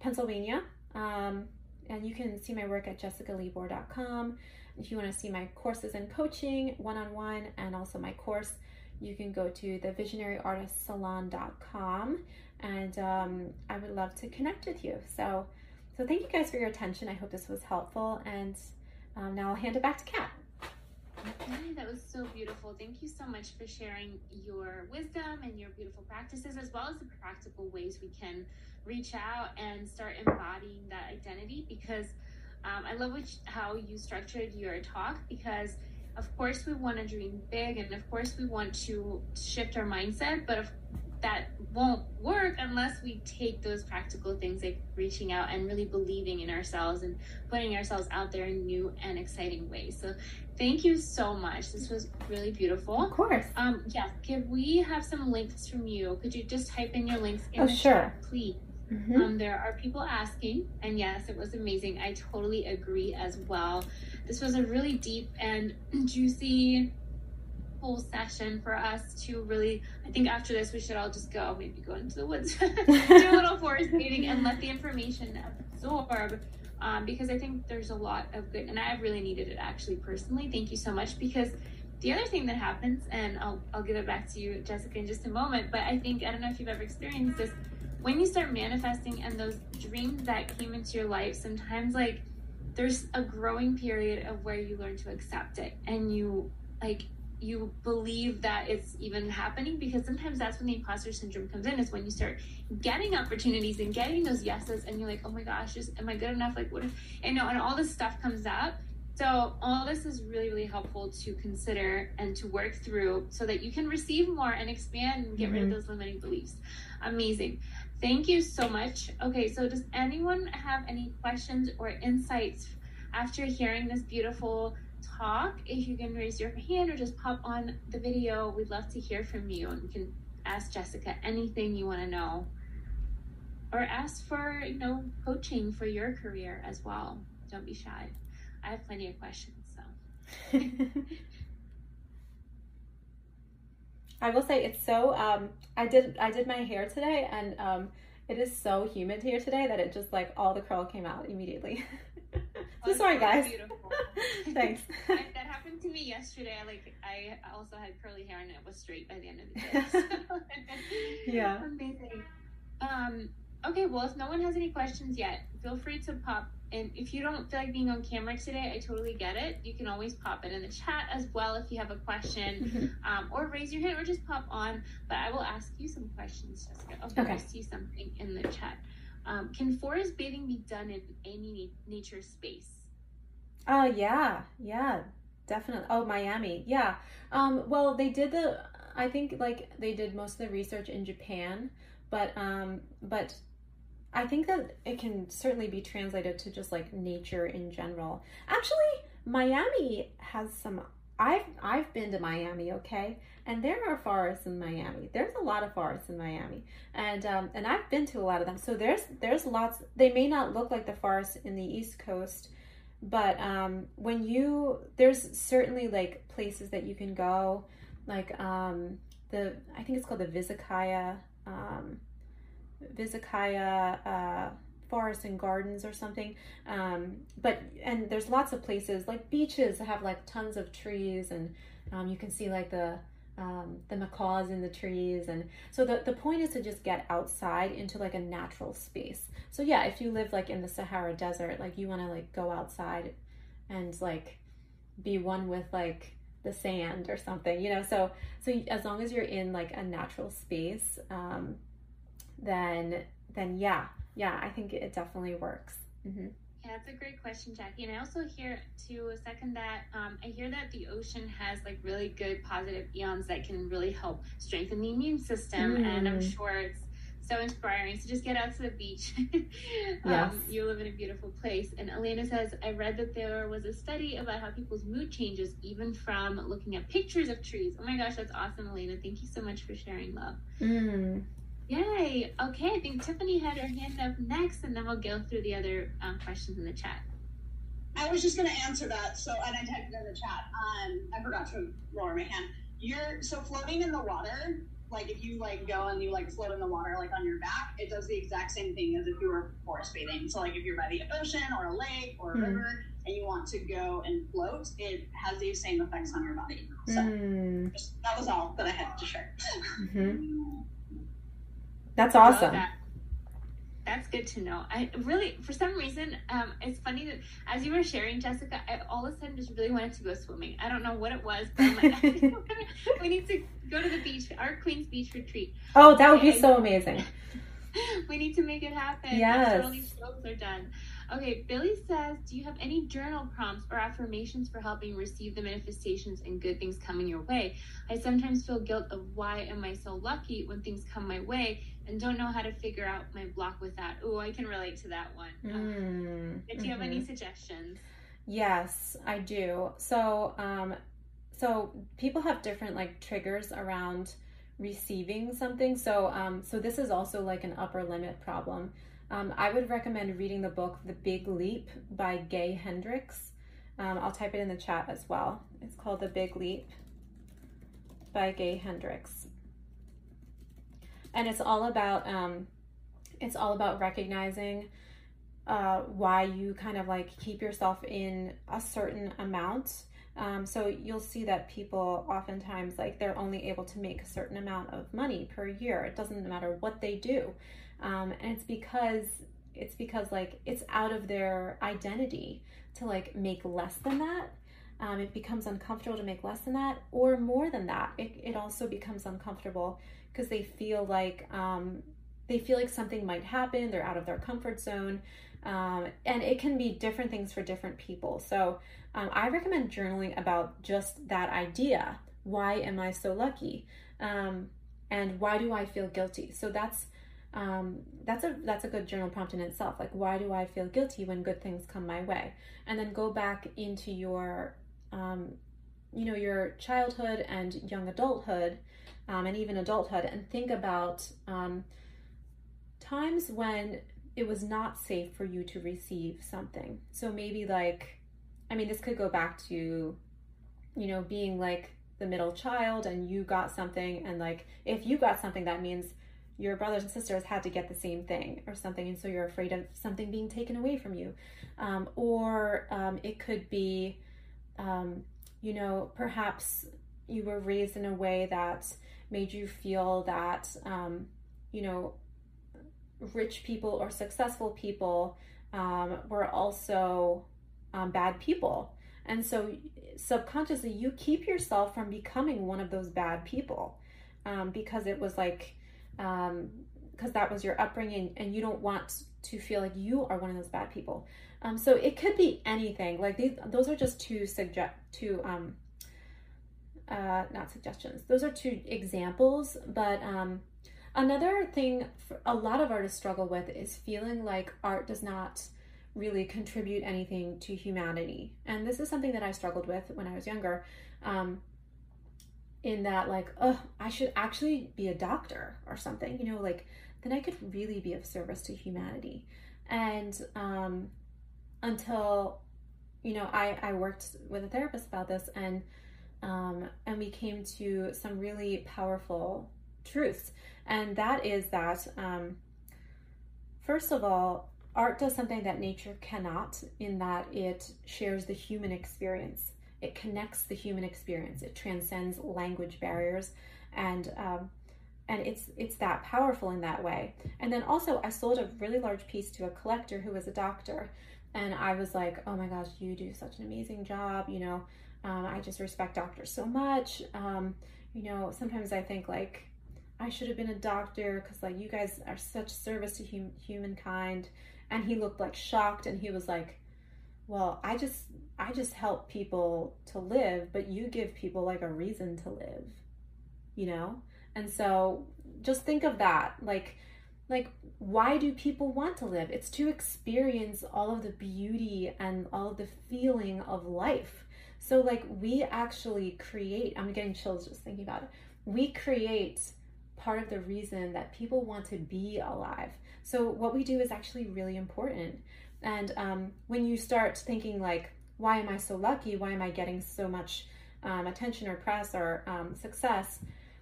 Pennsylvania. Um, and you can see my work at jessicalibor.com. If you want to see my courses and coaching one on one and also my course, you can go to the visionaryartistssalon.com and um, I would love to connect with you. So, so thank you guys for your attention. I hope this was helpful. And um, now I'll hand it back to Kat. Okay, that was so beautiful. Thank you so much for sharing your wisdom and your beautiful practices, as well as the practical ways we can reach out and start embodying that identity. Because um, I love which, how you structured your talk, because of course we want to dream big, and of course we want to shift our mindset, but of that won't work unless we take those practical things like reaching out and really believing in ourselves and putting ourselves out there in new and exciting ways. So thank you so much. This was really beautiful. Of course. Um, yes, can we have some links from you? Could you just type in your links in oh, the sure. chat, please? Mm-hmm. Um, there are people asking, and yes, it was amazing. I totally agree as well. This was a really deep and juicy whole session for us to really i think after this we should all just go maybe go into the woods do a little forest bathing and let the information absorb um, because i think there's a lot of good and i really needed it actually personally thank you so much because the other thing that happens and i'll, I'll give it back to you jessica in just a moment but i think i don't know if you've ever experienced this when you start manifesting and those dreams that came into your life sometimes like there's a growing period of where you learn to accept it and you like you believe that it's even happening because sometimes that's when the imposter syndrome comes in is when you start getting opportunities and getting those yeses and you're like oh my gosh just am i good enough like what if and you know and all this stuff comes up so all this is really really helpful to consider and to work through so that you can receive more and expand and get mm-hmm. rid of mm-hmm. those limiting beliefs amazing thank you so much okay so does anyone have any questions or insights after hearing this beautiful talk, if you can raise your hand or just pop on the video, we'd love to hear from you and you can ask Jessica anything you want to know or ask for, you know, coaching for your career as well. Don't be shy. I have plenty of questions, so. I will say it's so um I did I did my hair today and um it is so humid here today that it just like all the curl came out immediately. so sorry, guys. Beautiful. Thanks. that happened to me yesterday. Like I also had curly hair and it was straight by the end of the day. yeah. Amazing. Um. Okay. Well, if no one has any questions yet, feel free to pop. And if you don't feel like being on camera today, I totally get it. You can always pop it in the chat as well if you have a question, um, or raise your hand, or just pop on. But I will ask you some questions, Jessica. Okay, okay. I see something in the chat. Um, can forest bathing be done in any nature space? Oh, uh, yeah. Yeah, definitely. Oh, Miami. Yeah. Um, well, they did the, I think like they did most of the research in Japan, but, um, but I think that it can certainly be translated to just like nature in general. Actually, Miami has some I've I've been to Miami, okay, and there are forests in Miami. There's a lot of forests in Miami, and um, and I've been to a lot of them. So there's there's lots. They may not look like the forests in the East Coast, but um, when you there's certainly like places that you can go, like um, the I think it's called the Visakaya um, Visakaya uh, Forest and Gardens or something. Um, but and there's lots of places like beaches have like tons of trees and um, you can see like the um, the macaws in the trees. And so the, the point is to just get outside into like a natural space. So yeah if you live like in the sahara desert like you want to like go outside and like be one with like the sand or something you know? So so as long as you're in like a natural space um then then yeah yeah i think it definitely works mm-hmm. Yeah, that's a great question, Jackie. And I also hear to second that um, I hear that the ocean has like really good positive ions that can really help strengthen the immune system. Mm. And I'm mm. sure it's so inspiring. So just get out to the beach. um, yes. You live in a beautiful place. And Elena says, I read that there was a study about how people's mood changes even from looking at pictures of trees. Oh my gosh, that's awesome, Elena. Thank you so much for sharing, love. Mm. Yay. Okay, I think Tiffany had her hand up next, and then we'll go through the other um, questions in the chat. I was just going to answer that. So, and I typed it in the chat. Um, I forgot to lower my hand. You're so floating in the water. Like if you like go and you like float in the water like on your back, it does the exact same thing as if you were forest bathing. So like if you're by the ocean or a lake or a mm. river and you want to go and float, it has the same effects on your body. So mm. just, that was all that I had to share. Mm-hmm. That's awesome. That. That's good to know. I really, for some reason, um, it's funny that as you were sharing, Jessica, I all of a sudden just really wanted to go swimming. I don't know what it was, but like, we need to go to the beach, our Queen's Beach retreat. Oh, that would be so amazing. we need to make it happen. Yes. All these shows are done. Okay, Billy says, Do you have any journal prompts or affirmations for helping receive the manifestations and good things coming your way? I sometimes feel guilt of why am I so lucky when things come my way and don't know how to figure out my block with that. Oh, I can relate to that one. Mm, do you mm-hmm. have any mm-hmm. suggestions? Yes, I do. So, um, so people have different like triggers around receiving something. So, um, so this is also like an upper limit problem. Um, I would recommend reading the book The Big Leap by Gay Hendricks. Um, I'll type it in the chat as well. It's called The Big Leap by Gay Hendricks. And it's all about um, it's all about recognizing uh, why you kind of like keep yourself in a certain amount. Um, so you'll see that people oftentimes like they're only able to make a certain amount of money per year. It doesn't matter what they do um, and it's because it's because like it's out of their identity to like make less than that um, it becomes uncomfortable to make less than that or more than that it, it also becomes uncomfortable because they feel like um, they feel like something might happen they're out of their comfort zone um, and it can be different things for different people. So um, i recommend journaling about just that idea. Why am i so lucky? Um, and why do i feel guilty? So that's um, that's a that's a good journal prompt in itself. Like why do i feel guilty when good things come my way? And then go back into your um, you know your childhood and young adulthood um, and even adulthood and think about um, times when it was not safe for you to receive something so maybe like i mean this could go back to you know being like the middle child and you got something and like if you got something that means your brothers and sisters had to get the same thing or something, and so you're afraid of something being taken away from you. Um, or um, it could be, um, you know, perhaps you were raised in a way that made you feel that, um, you know, rich people or successful people um, were also um, bad people. And so subconsciously, you keep yourself from becoming one of those bad people because it was like, because um, that was your upbringing and you don't want to feel like you are one of those bad people. Um, so it could be anything. Like these, those are just two suggest two um, uh, not suggestions. Those are two examples. But um, another thing a lot of artists struggle with is feeling like art does not really contribute anything to humanity. And this is something that I struggled with when I was younger. Um, in that like oh i should actually be a doctor or something you know like then i could really be of service to humanity and um until you know i i worked with a therapist about this and um, and we came to some really powerful truths. And that is that, um, first of all, art does something that nature cannot, in that it shares the human experience. It connects the human experience. It transcends language barriers, and um, and it's it's that powerful in that way. And then also, I sold a really large piece to a collector who was a doctor, and I was like, oh my gosh, you do such an amazing job. You know, um, I just respect doctors so much. Um, you know, sometimes I think like I should have been a doctor because like you guys are such service to hum- humankind. And he looked like shocked, and he was like, well, I just I just help people to live, but you give people like a reason to live, you know? And so just think of that. Like like why do people want to live? It's to experience all of the beauty and all of the feeling of life. So like we actually create, I'm getting chills just thinking about it. We create part of the reason that people want to be alive. So what we do is actually really important. And um, when you start thinking like, why am I so lucky? Why am I getting so much um, attention or press or um, success?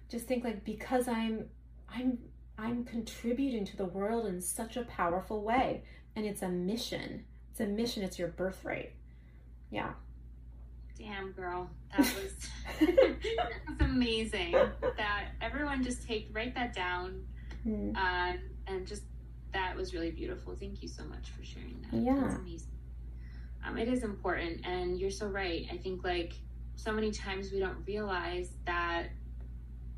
Just think like because I'm I'm I'm contributing to the world in such a powerful way, and it's a mission. It's a mission. It's your birthright. Yeah. Damn, girl, that was that was amazing. That everyone just take write that down, mm. and just that was really beautiful. Thank you so much for sharing that. Yeah, that's amazing. Um, it is important, and you're so right. I think like so many times we don't realize that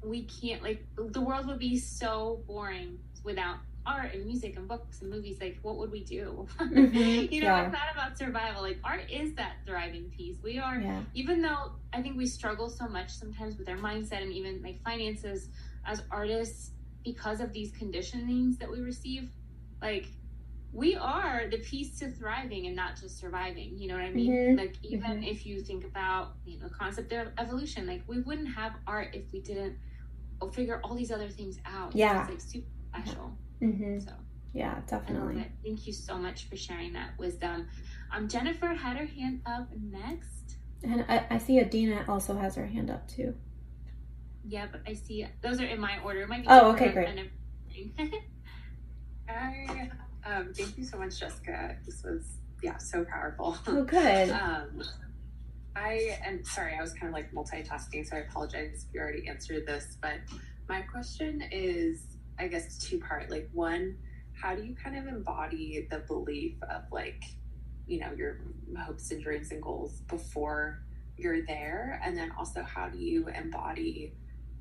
we can't like the world would be so boring without art and music and books and movies like what would we do mm-hmm. you know yeah. it's not about survival like art is that thriving piece we are yeah. even though i think we struggle so much sometimes with our mindset and even like finances as artists because of these conditionings that we receive like we are the piece to thriving and not just surviving you know what i mean mm-hmm. like even mm-hmm. if you think about you know the concept of evolution like we wouldn't have art if we didn't figure all these other things out yeah it's like super special mm-hmm. so yeah definitely thank you so much for sharing that wisdom um jennifer had her hand up next and i, I see adina also has her hand up too yeah but i see those are in my order it might be oh okay great I um, thank you so much, Jessica. This was yeah so powerful. Oh, good. um, I am sorry, I was kind of like multitasking, so I apologize if you already answered this. But my question is, I guess, two part. Like, one, how do you kind of embody the belief of like, you know, your hopes and dreams and goals before you're there? And then also, how do you embody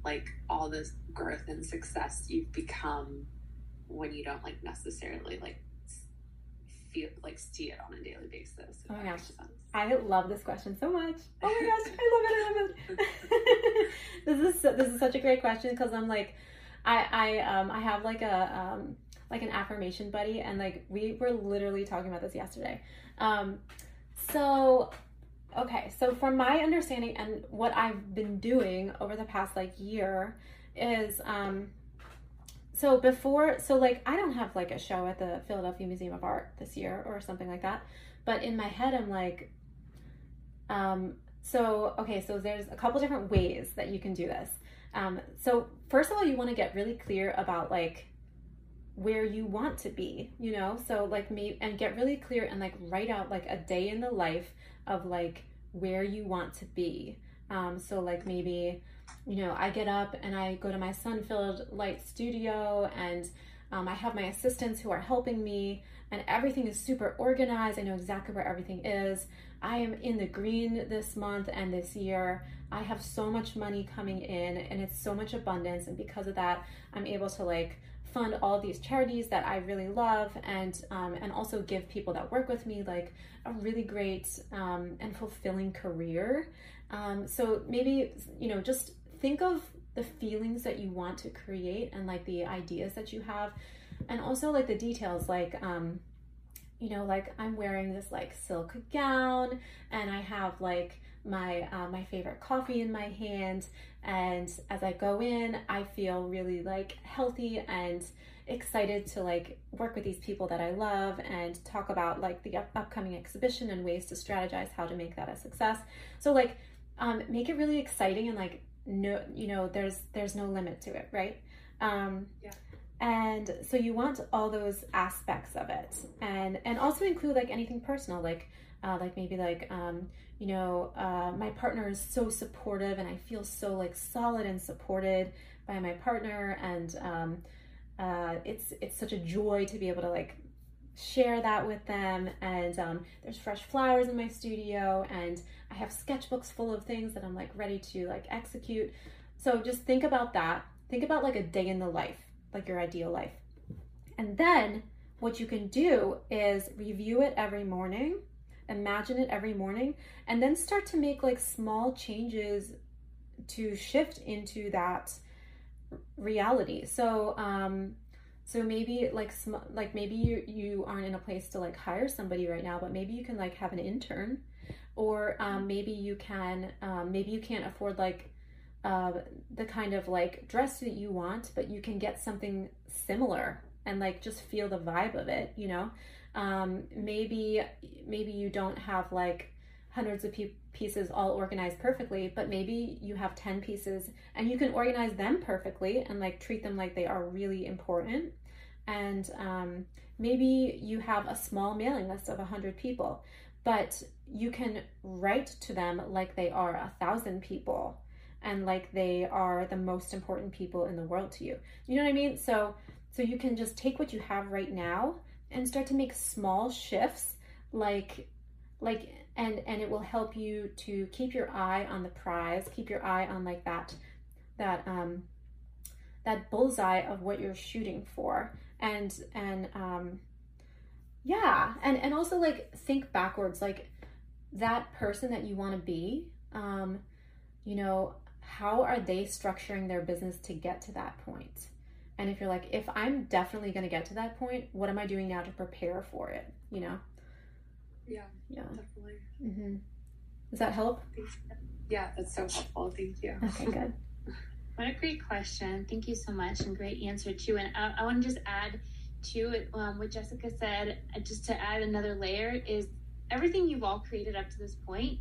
like all this growth and success you've become when you don't like necessarily like feel like see it on a daily basis. Oh my gosh. I love this question so much. Oh my gosh, I love it. I love it. this is this is such a great question because I'm like, I I um I have like a um like an affirmation buddy and like we were literally talking about this yesterday. Um, so okay, so from my understanding and what I've been doing over the past like year is um so before so like i don't have like a show at the philadelphia museum of art this year or something like that but in my head i'm like um so okay so there's a couple different ways that you can do this um so first of all you want to get really clear about like where you want to be you know so like me and get really clear and like write out like a day in the life of like where you want to be um so like maybe you know, I get up and I go to my sun filled light studio and um, I have my assistants who are helping me, and everything is super organized. I know exactly where everything is. I am in the green this month and this year. I have so much money coming in, and it's so much abundance. And because of that, I'm able to like fund all these charities that I really love, and um, and also give people that work with me like a really great um, and fulfilling career. Um, so maybe you know just think of the feelings that you want to create and like the ideas that you have and also like the details like um you know like i'm wearing this like silk gown and i have like my uh, my favorite coffee in my hand. And as i go in i feel really like healthy and excited to like work with these people that i love and talk about like the up- upcoming exhibition and ways to strategize how to make that a success. So like um, make it really exciting and like no you know there's there's no limit to it right? Um, Yeah. and so you want all those aspects of it. And and also include like anything personal like uh, like maybe like um, you know uh, my partner is so supportive and i feel so like solid and supported by my partner and um, uh, it's it's such a joy to be able to like share that with them and um, there's fresh flowers in my studio and i have sketchbooks full of things that i'm like ready to like execute. So just think about that. Think about like a day in the life like your ideal life. And then what you can do is review it every morning imagine it every morning and then start to make like small changes to shift into that reality. So um so maybe like sm- like maybe you you aren't in a place to like hire somebody right now but maybe you can like have an intern or um, maybe you can um, maybe you can't afford like uh, the kind of like dress that you want but you can get something similar and like just feel the vibe of it you know um, maybe maybe you don't have like hundreds of pieces all organized perfectly but maybe you have 10 pieces and you can organize them perfectly and like treat them like they are really important. And um, maybe you have a small mailing list of 100 people but you can write to them like they are a thousand people and like they are the most important people in the world to you. You know what i mean? So so you can just take what you have right now and start to make small shifts like like and and it will help you to keep your eye on the prize keep your eye on like that that um that bullseye of what you're shooting for. And and um yeah and and also like think backwards like that person that you want to be um you know how are they structuring their business to get to that point and if you're like if i'm definitely going to get to that point what am i doing now to prepare for it you know Yeah, yeah definitely. hmm does that help Yeah, that's so helpful. Thank you. okay good What a great question. Thank you so much and great answer too. And I, I want to just add to um, what Jessica said, uh, just to add another layer is everything you've all created up to this point,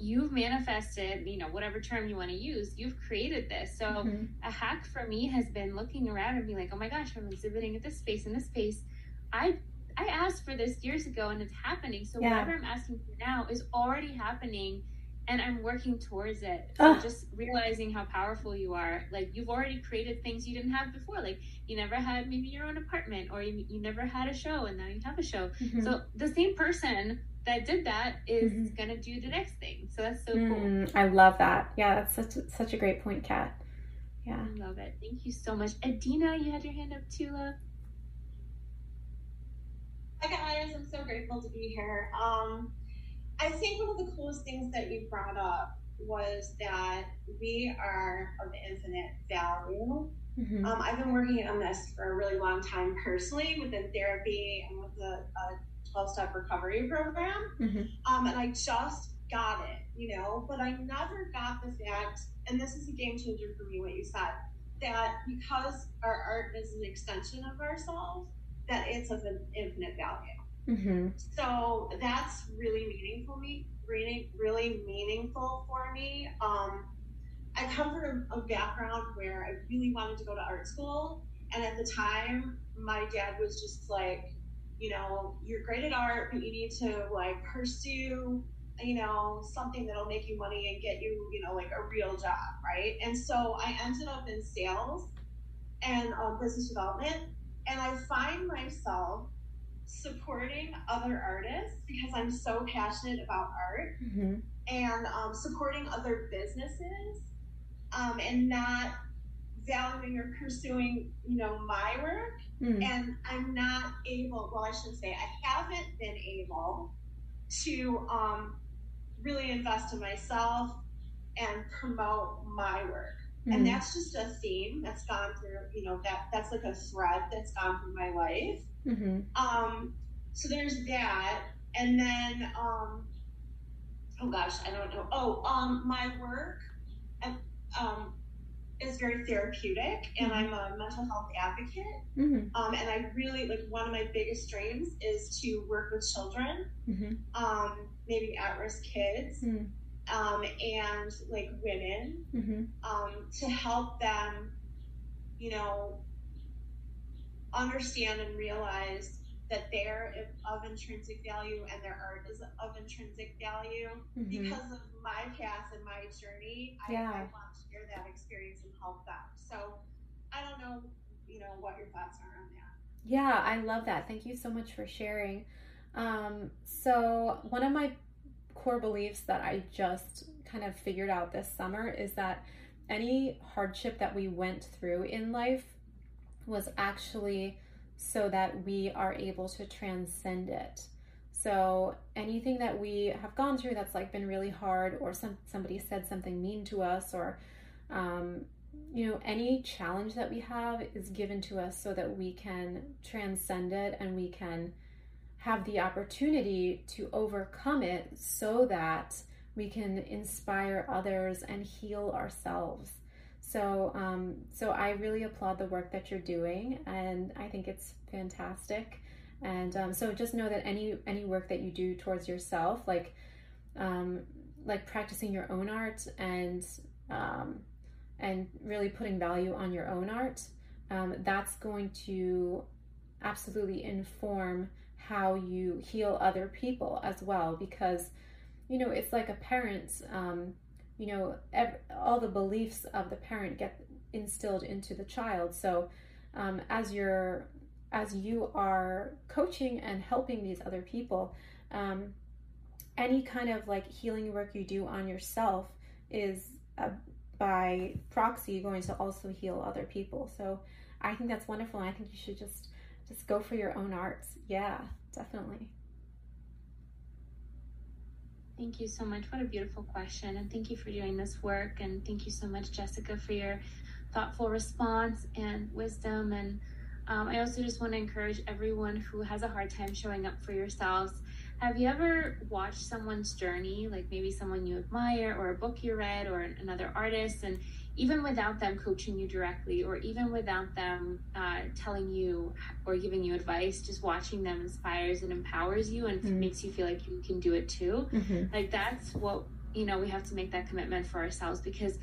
you've manifested, you know, whatever term you want to use, you've created this. So Mhm. a hack for me has been looking around and being like, oh my gosh, I'm exhibiting at this space and this space. I I asked for this years ago and it's happening. So Yeah. whatever I'm asking for now is already happening and I'm working towards it. So just realizing how powerful you are. Like you've already created things you didn't have before. Like you never had maybe your own apartment or you, you never had a show and now you have a show. Mhm. So the same person that did that is Mhm. gonna do the next thing. So that's so cool. Mm, i love that yeah that's such a, such a great point kat yeah I love it. Thank you so much. Adina, you had your hand up too, love. Hi guys, I'm so grateful to be here. Um, I think one of the coolest things that you brought up was that we are of infinite value. Mhm. Um, I've been working on this for a really long time personally within therapy and with the 12 step recovery program. Mhm. Um, and I just got it, you know, but I never got the fact, and this is a game changer for me, what you said, that because our art is an extension of ourselves, that it's of an infinite value. Mhm. So that's really meaningful me really really meaningful for me. Um, I come from a background where I really wanted to go to art school, and at the time, my dad was just like, you know, you're great at art, but you need to like pursue, you know, something that'll make you money and get you, you know, like a real job, right? And so I ended up in sales and um, business development, and I find myself supporting other artists because I'm so passionate about art Mhm. and um, supporting other businesses um, and not valuing or pursuing, you know, my work. Mm. And I'm not able, well, I should say, I haven't been able to um, really invest in myself and promote my work. Mm. And that's just a theme that's gone through, you know, that that's like a thread that's gone through my life. Mhm. Um, so there's that, and then um, oh gosh, I don't know. Oh, um, my work um, is very therapeutic, and I'm a mental health advocate. Mhm. Um, and I really like one of my biggest dreams is to work with children, Mhm. um, maybe at-risk kids, Mm. um, and like women mm-hmm. um, to help them, you know, understand and realize that they're of intrinsic value and their art is of intrinsic value mm-hmm. because of my path and my journey. Yeah. I, I want to share that experience and help them. So I don't know, you know, what your thoughts are on that. Yeah, I love that. Thank you so much for sharing. Um, so one of my core beliefs that I just kind of figured out this summer is that any hardship that we went through in life was actually so that we are able to transcend it. So anything that we have gone through that's like been really hard, or some somebody said something mean to us, or um, you know any challenge that we have is given to us so that we can transcend it and we can have the opportunity to overcome it so that we can inspire others and heal ourselves. So, um, so I really applaud the work that you're doing, and I think it's fantastic. And um, so, just know that any any work that you do towards yourself, like um, like practicing your own art and um, and really putting value on your own art, um, that's going to absolutely inform how you heal other people as well. Because you know, it's like a parent um, you know, all the beliefs of the parent get instilled into the child. So um, as you're as you are coaching and helping these other people, um, any kind of like healing work you do on yourself is uh, by proxy going to also heal other people. So I think that's wonderful. And I think you should just just go for your own arts. Yeah, definitely. Thank you so much. What a beautiful question. And thank you for doing this work. And thank you so much, Jessica, for your thoughtful response and wisdom. And um, I also just want to encourage everyone who has a hard time showing up for yourselves. Have you ever watched someone's journey, like maybe someone you admire, or a book you read, or another artist, and even without them coaching you directly or even without them uh, telling you or giving you advice just watching them inspires and empowers you and mm-hmm. makes you feel like you can do it too mm-hmm. like that's what you know we have to make that commitment for ourselves because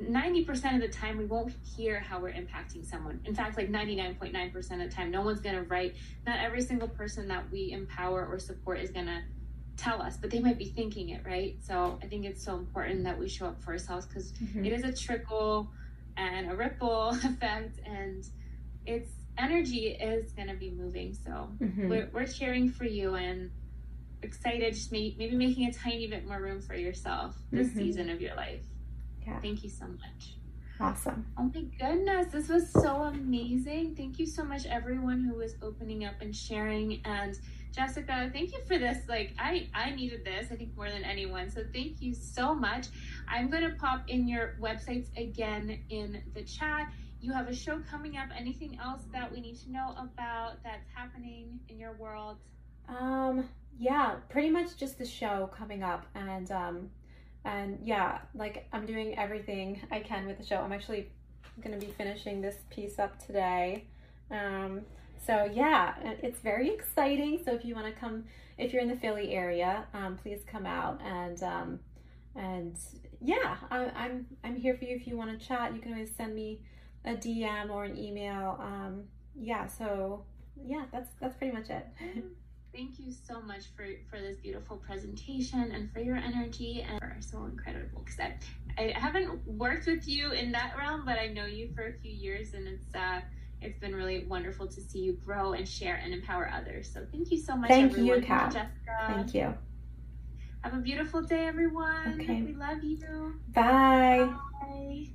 90% of the time we won't hear how we're impacting someone in fact like 99.9% of the time no one's going to write not every single person that we empower or support is going to tell us, but they might be thinking it, right? So I think it's so important that we show up for ourselves because mm-hmm. it is a trickle and a ripple effect, and it's energy is going to be moving. So mm-hmm. we're, we're cheering for you and excited, just may, maybe making a tiny bit more room for yourself this mm-hmm. season of your life. Yeah. Thank you so much. Awesome. Oh my goodness, this was so amazing. Thank you so much, everyone who was opening up and sharing. And Jessica, thank you for this. Like I, I needed this, I think more than anyone. So thank you so much. I'm going to pop in your websites again in the chat. You have a show coming up. Anything else that we need to know about that's happening in your world? Um, yeah, pretty much just the show coming up and um and yeah, like I'm doing everything I can with the show. I'm actually going to be finishing this piece up today. Um so yeah, it's very exciting. So if you want to come, if you're in the Philly area, um, please come out and um, and yeah, I, I'm I'm here for you if you want to chat. You can always send me a DM or an email. Um, yeah, so yeah, that's that's pretty much it. Thank you so much for for this beautiful presentation and for your energy and for so incredible. Because I I haven't worked with you in that realm, but I know you for a few years, and it's uh it's been really wonderful to see you grow and share and empower others. So thank you so much. Thank everyone. you, Kat. Jessica. Thank you. Have a beautiful day, everyone. Okay. We love you. Bye. Bye.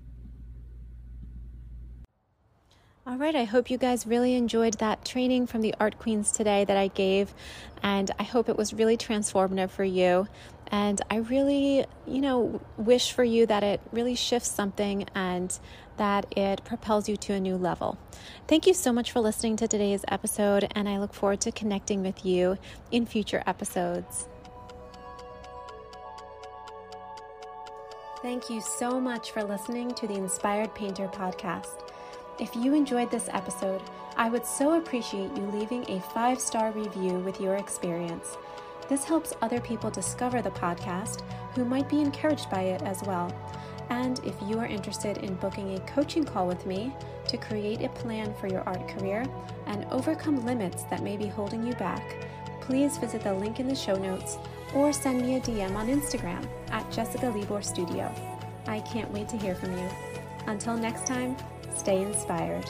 All right, I hope you guys really enjoyed that training from the Art Queens today that I gave, and I hope it was really transformative for you. And I really, you know, wish for you that it really shifts something and that it propels you to a new level. Thank you so much for listening to today's episode, and I look forward to connecting with you in future episodes. Thank you so much for listening to the Inspired Painter podcast. If you enjoyed this episode, I would so appreciate you leaving a five star review with your experience. This helps other people discover the podcast who might be encouraged by it as well. And if you are interested in booking a coaching call with me to create a plan for your art career and overcome limits that may be holding you back, please visit the link in the show notes or send me a DM on Instagram at Jessica Libor Studio. I can't wait to hear from you. Until next time, stay inspired.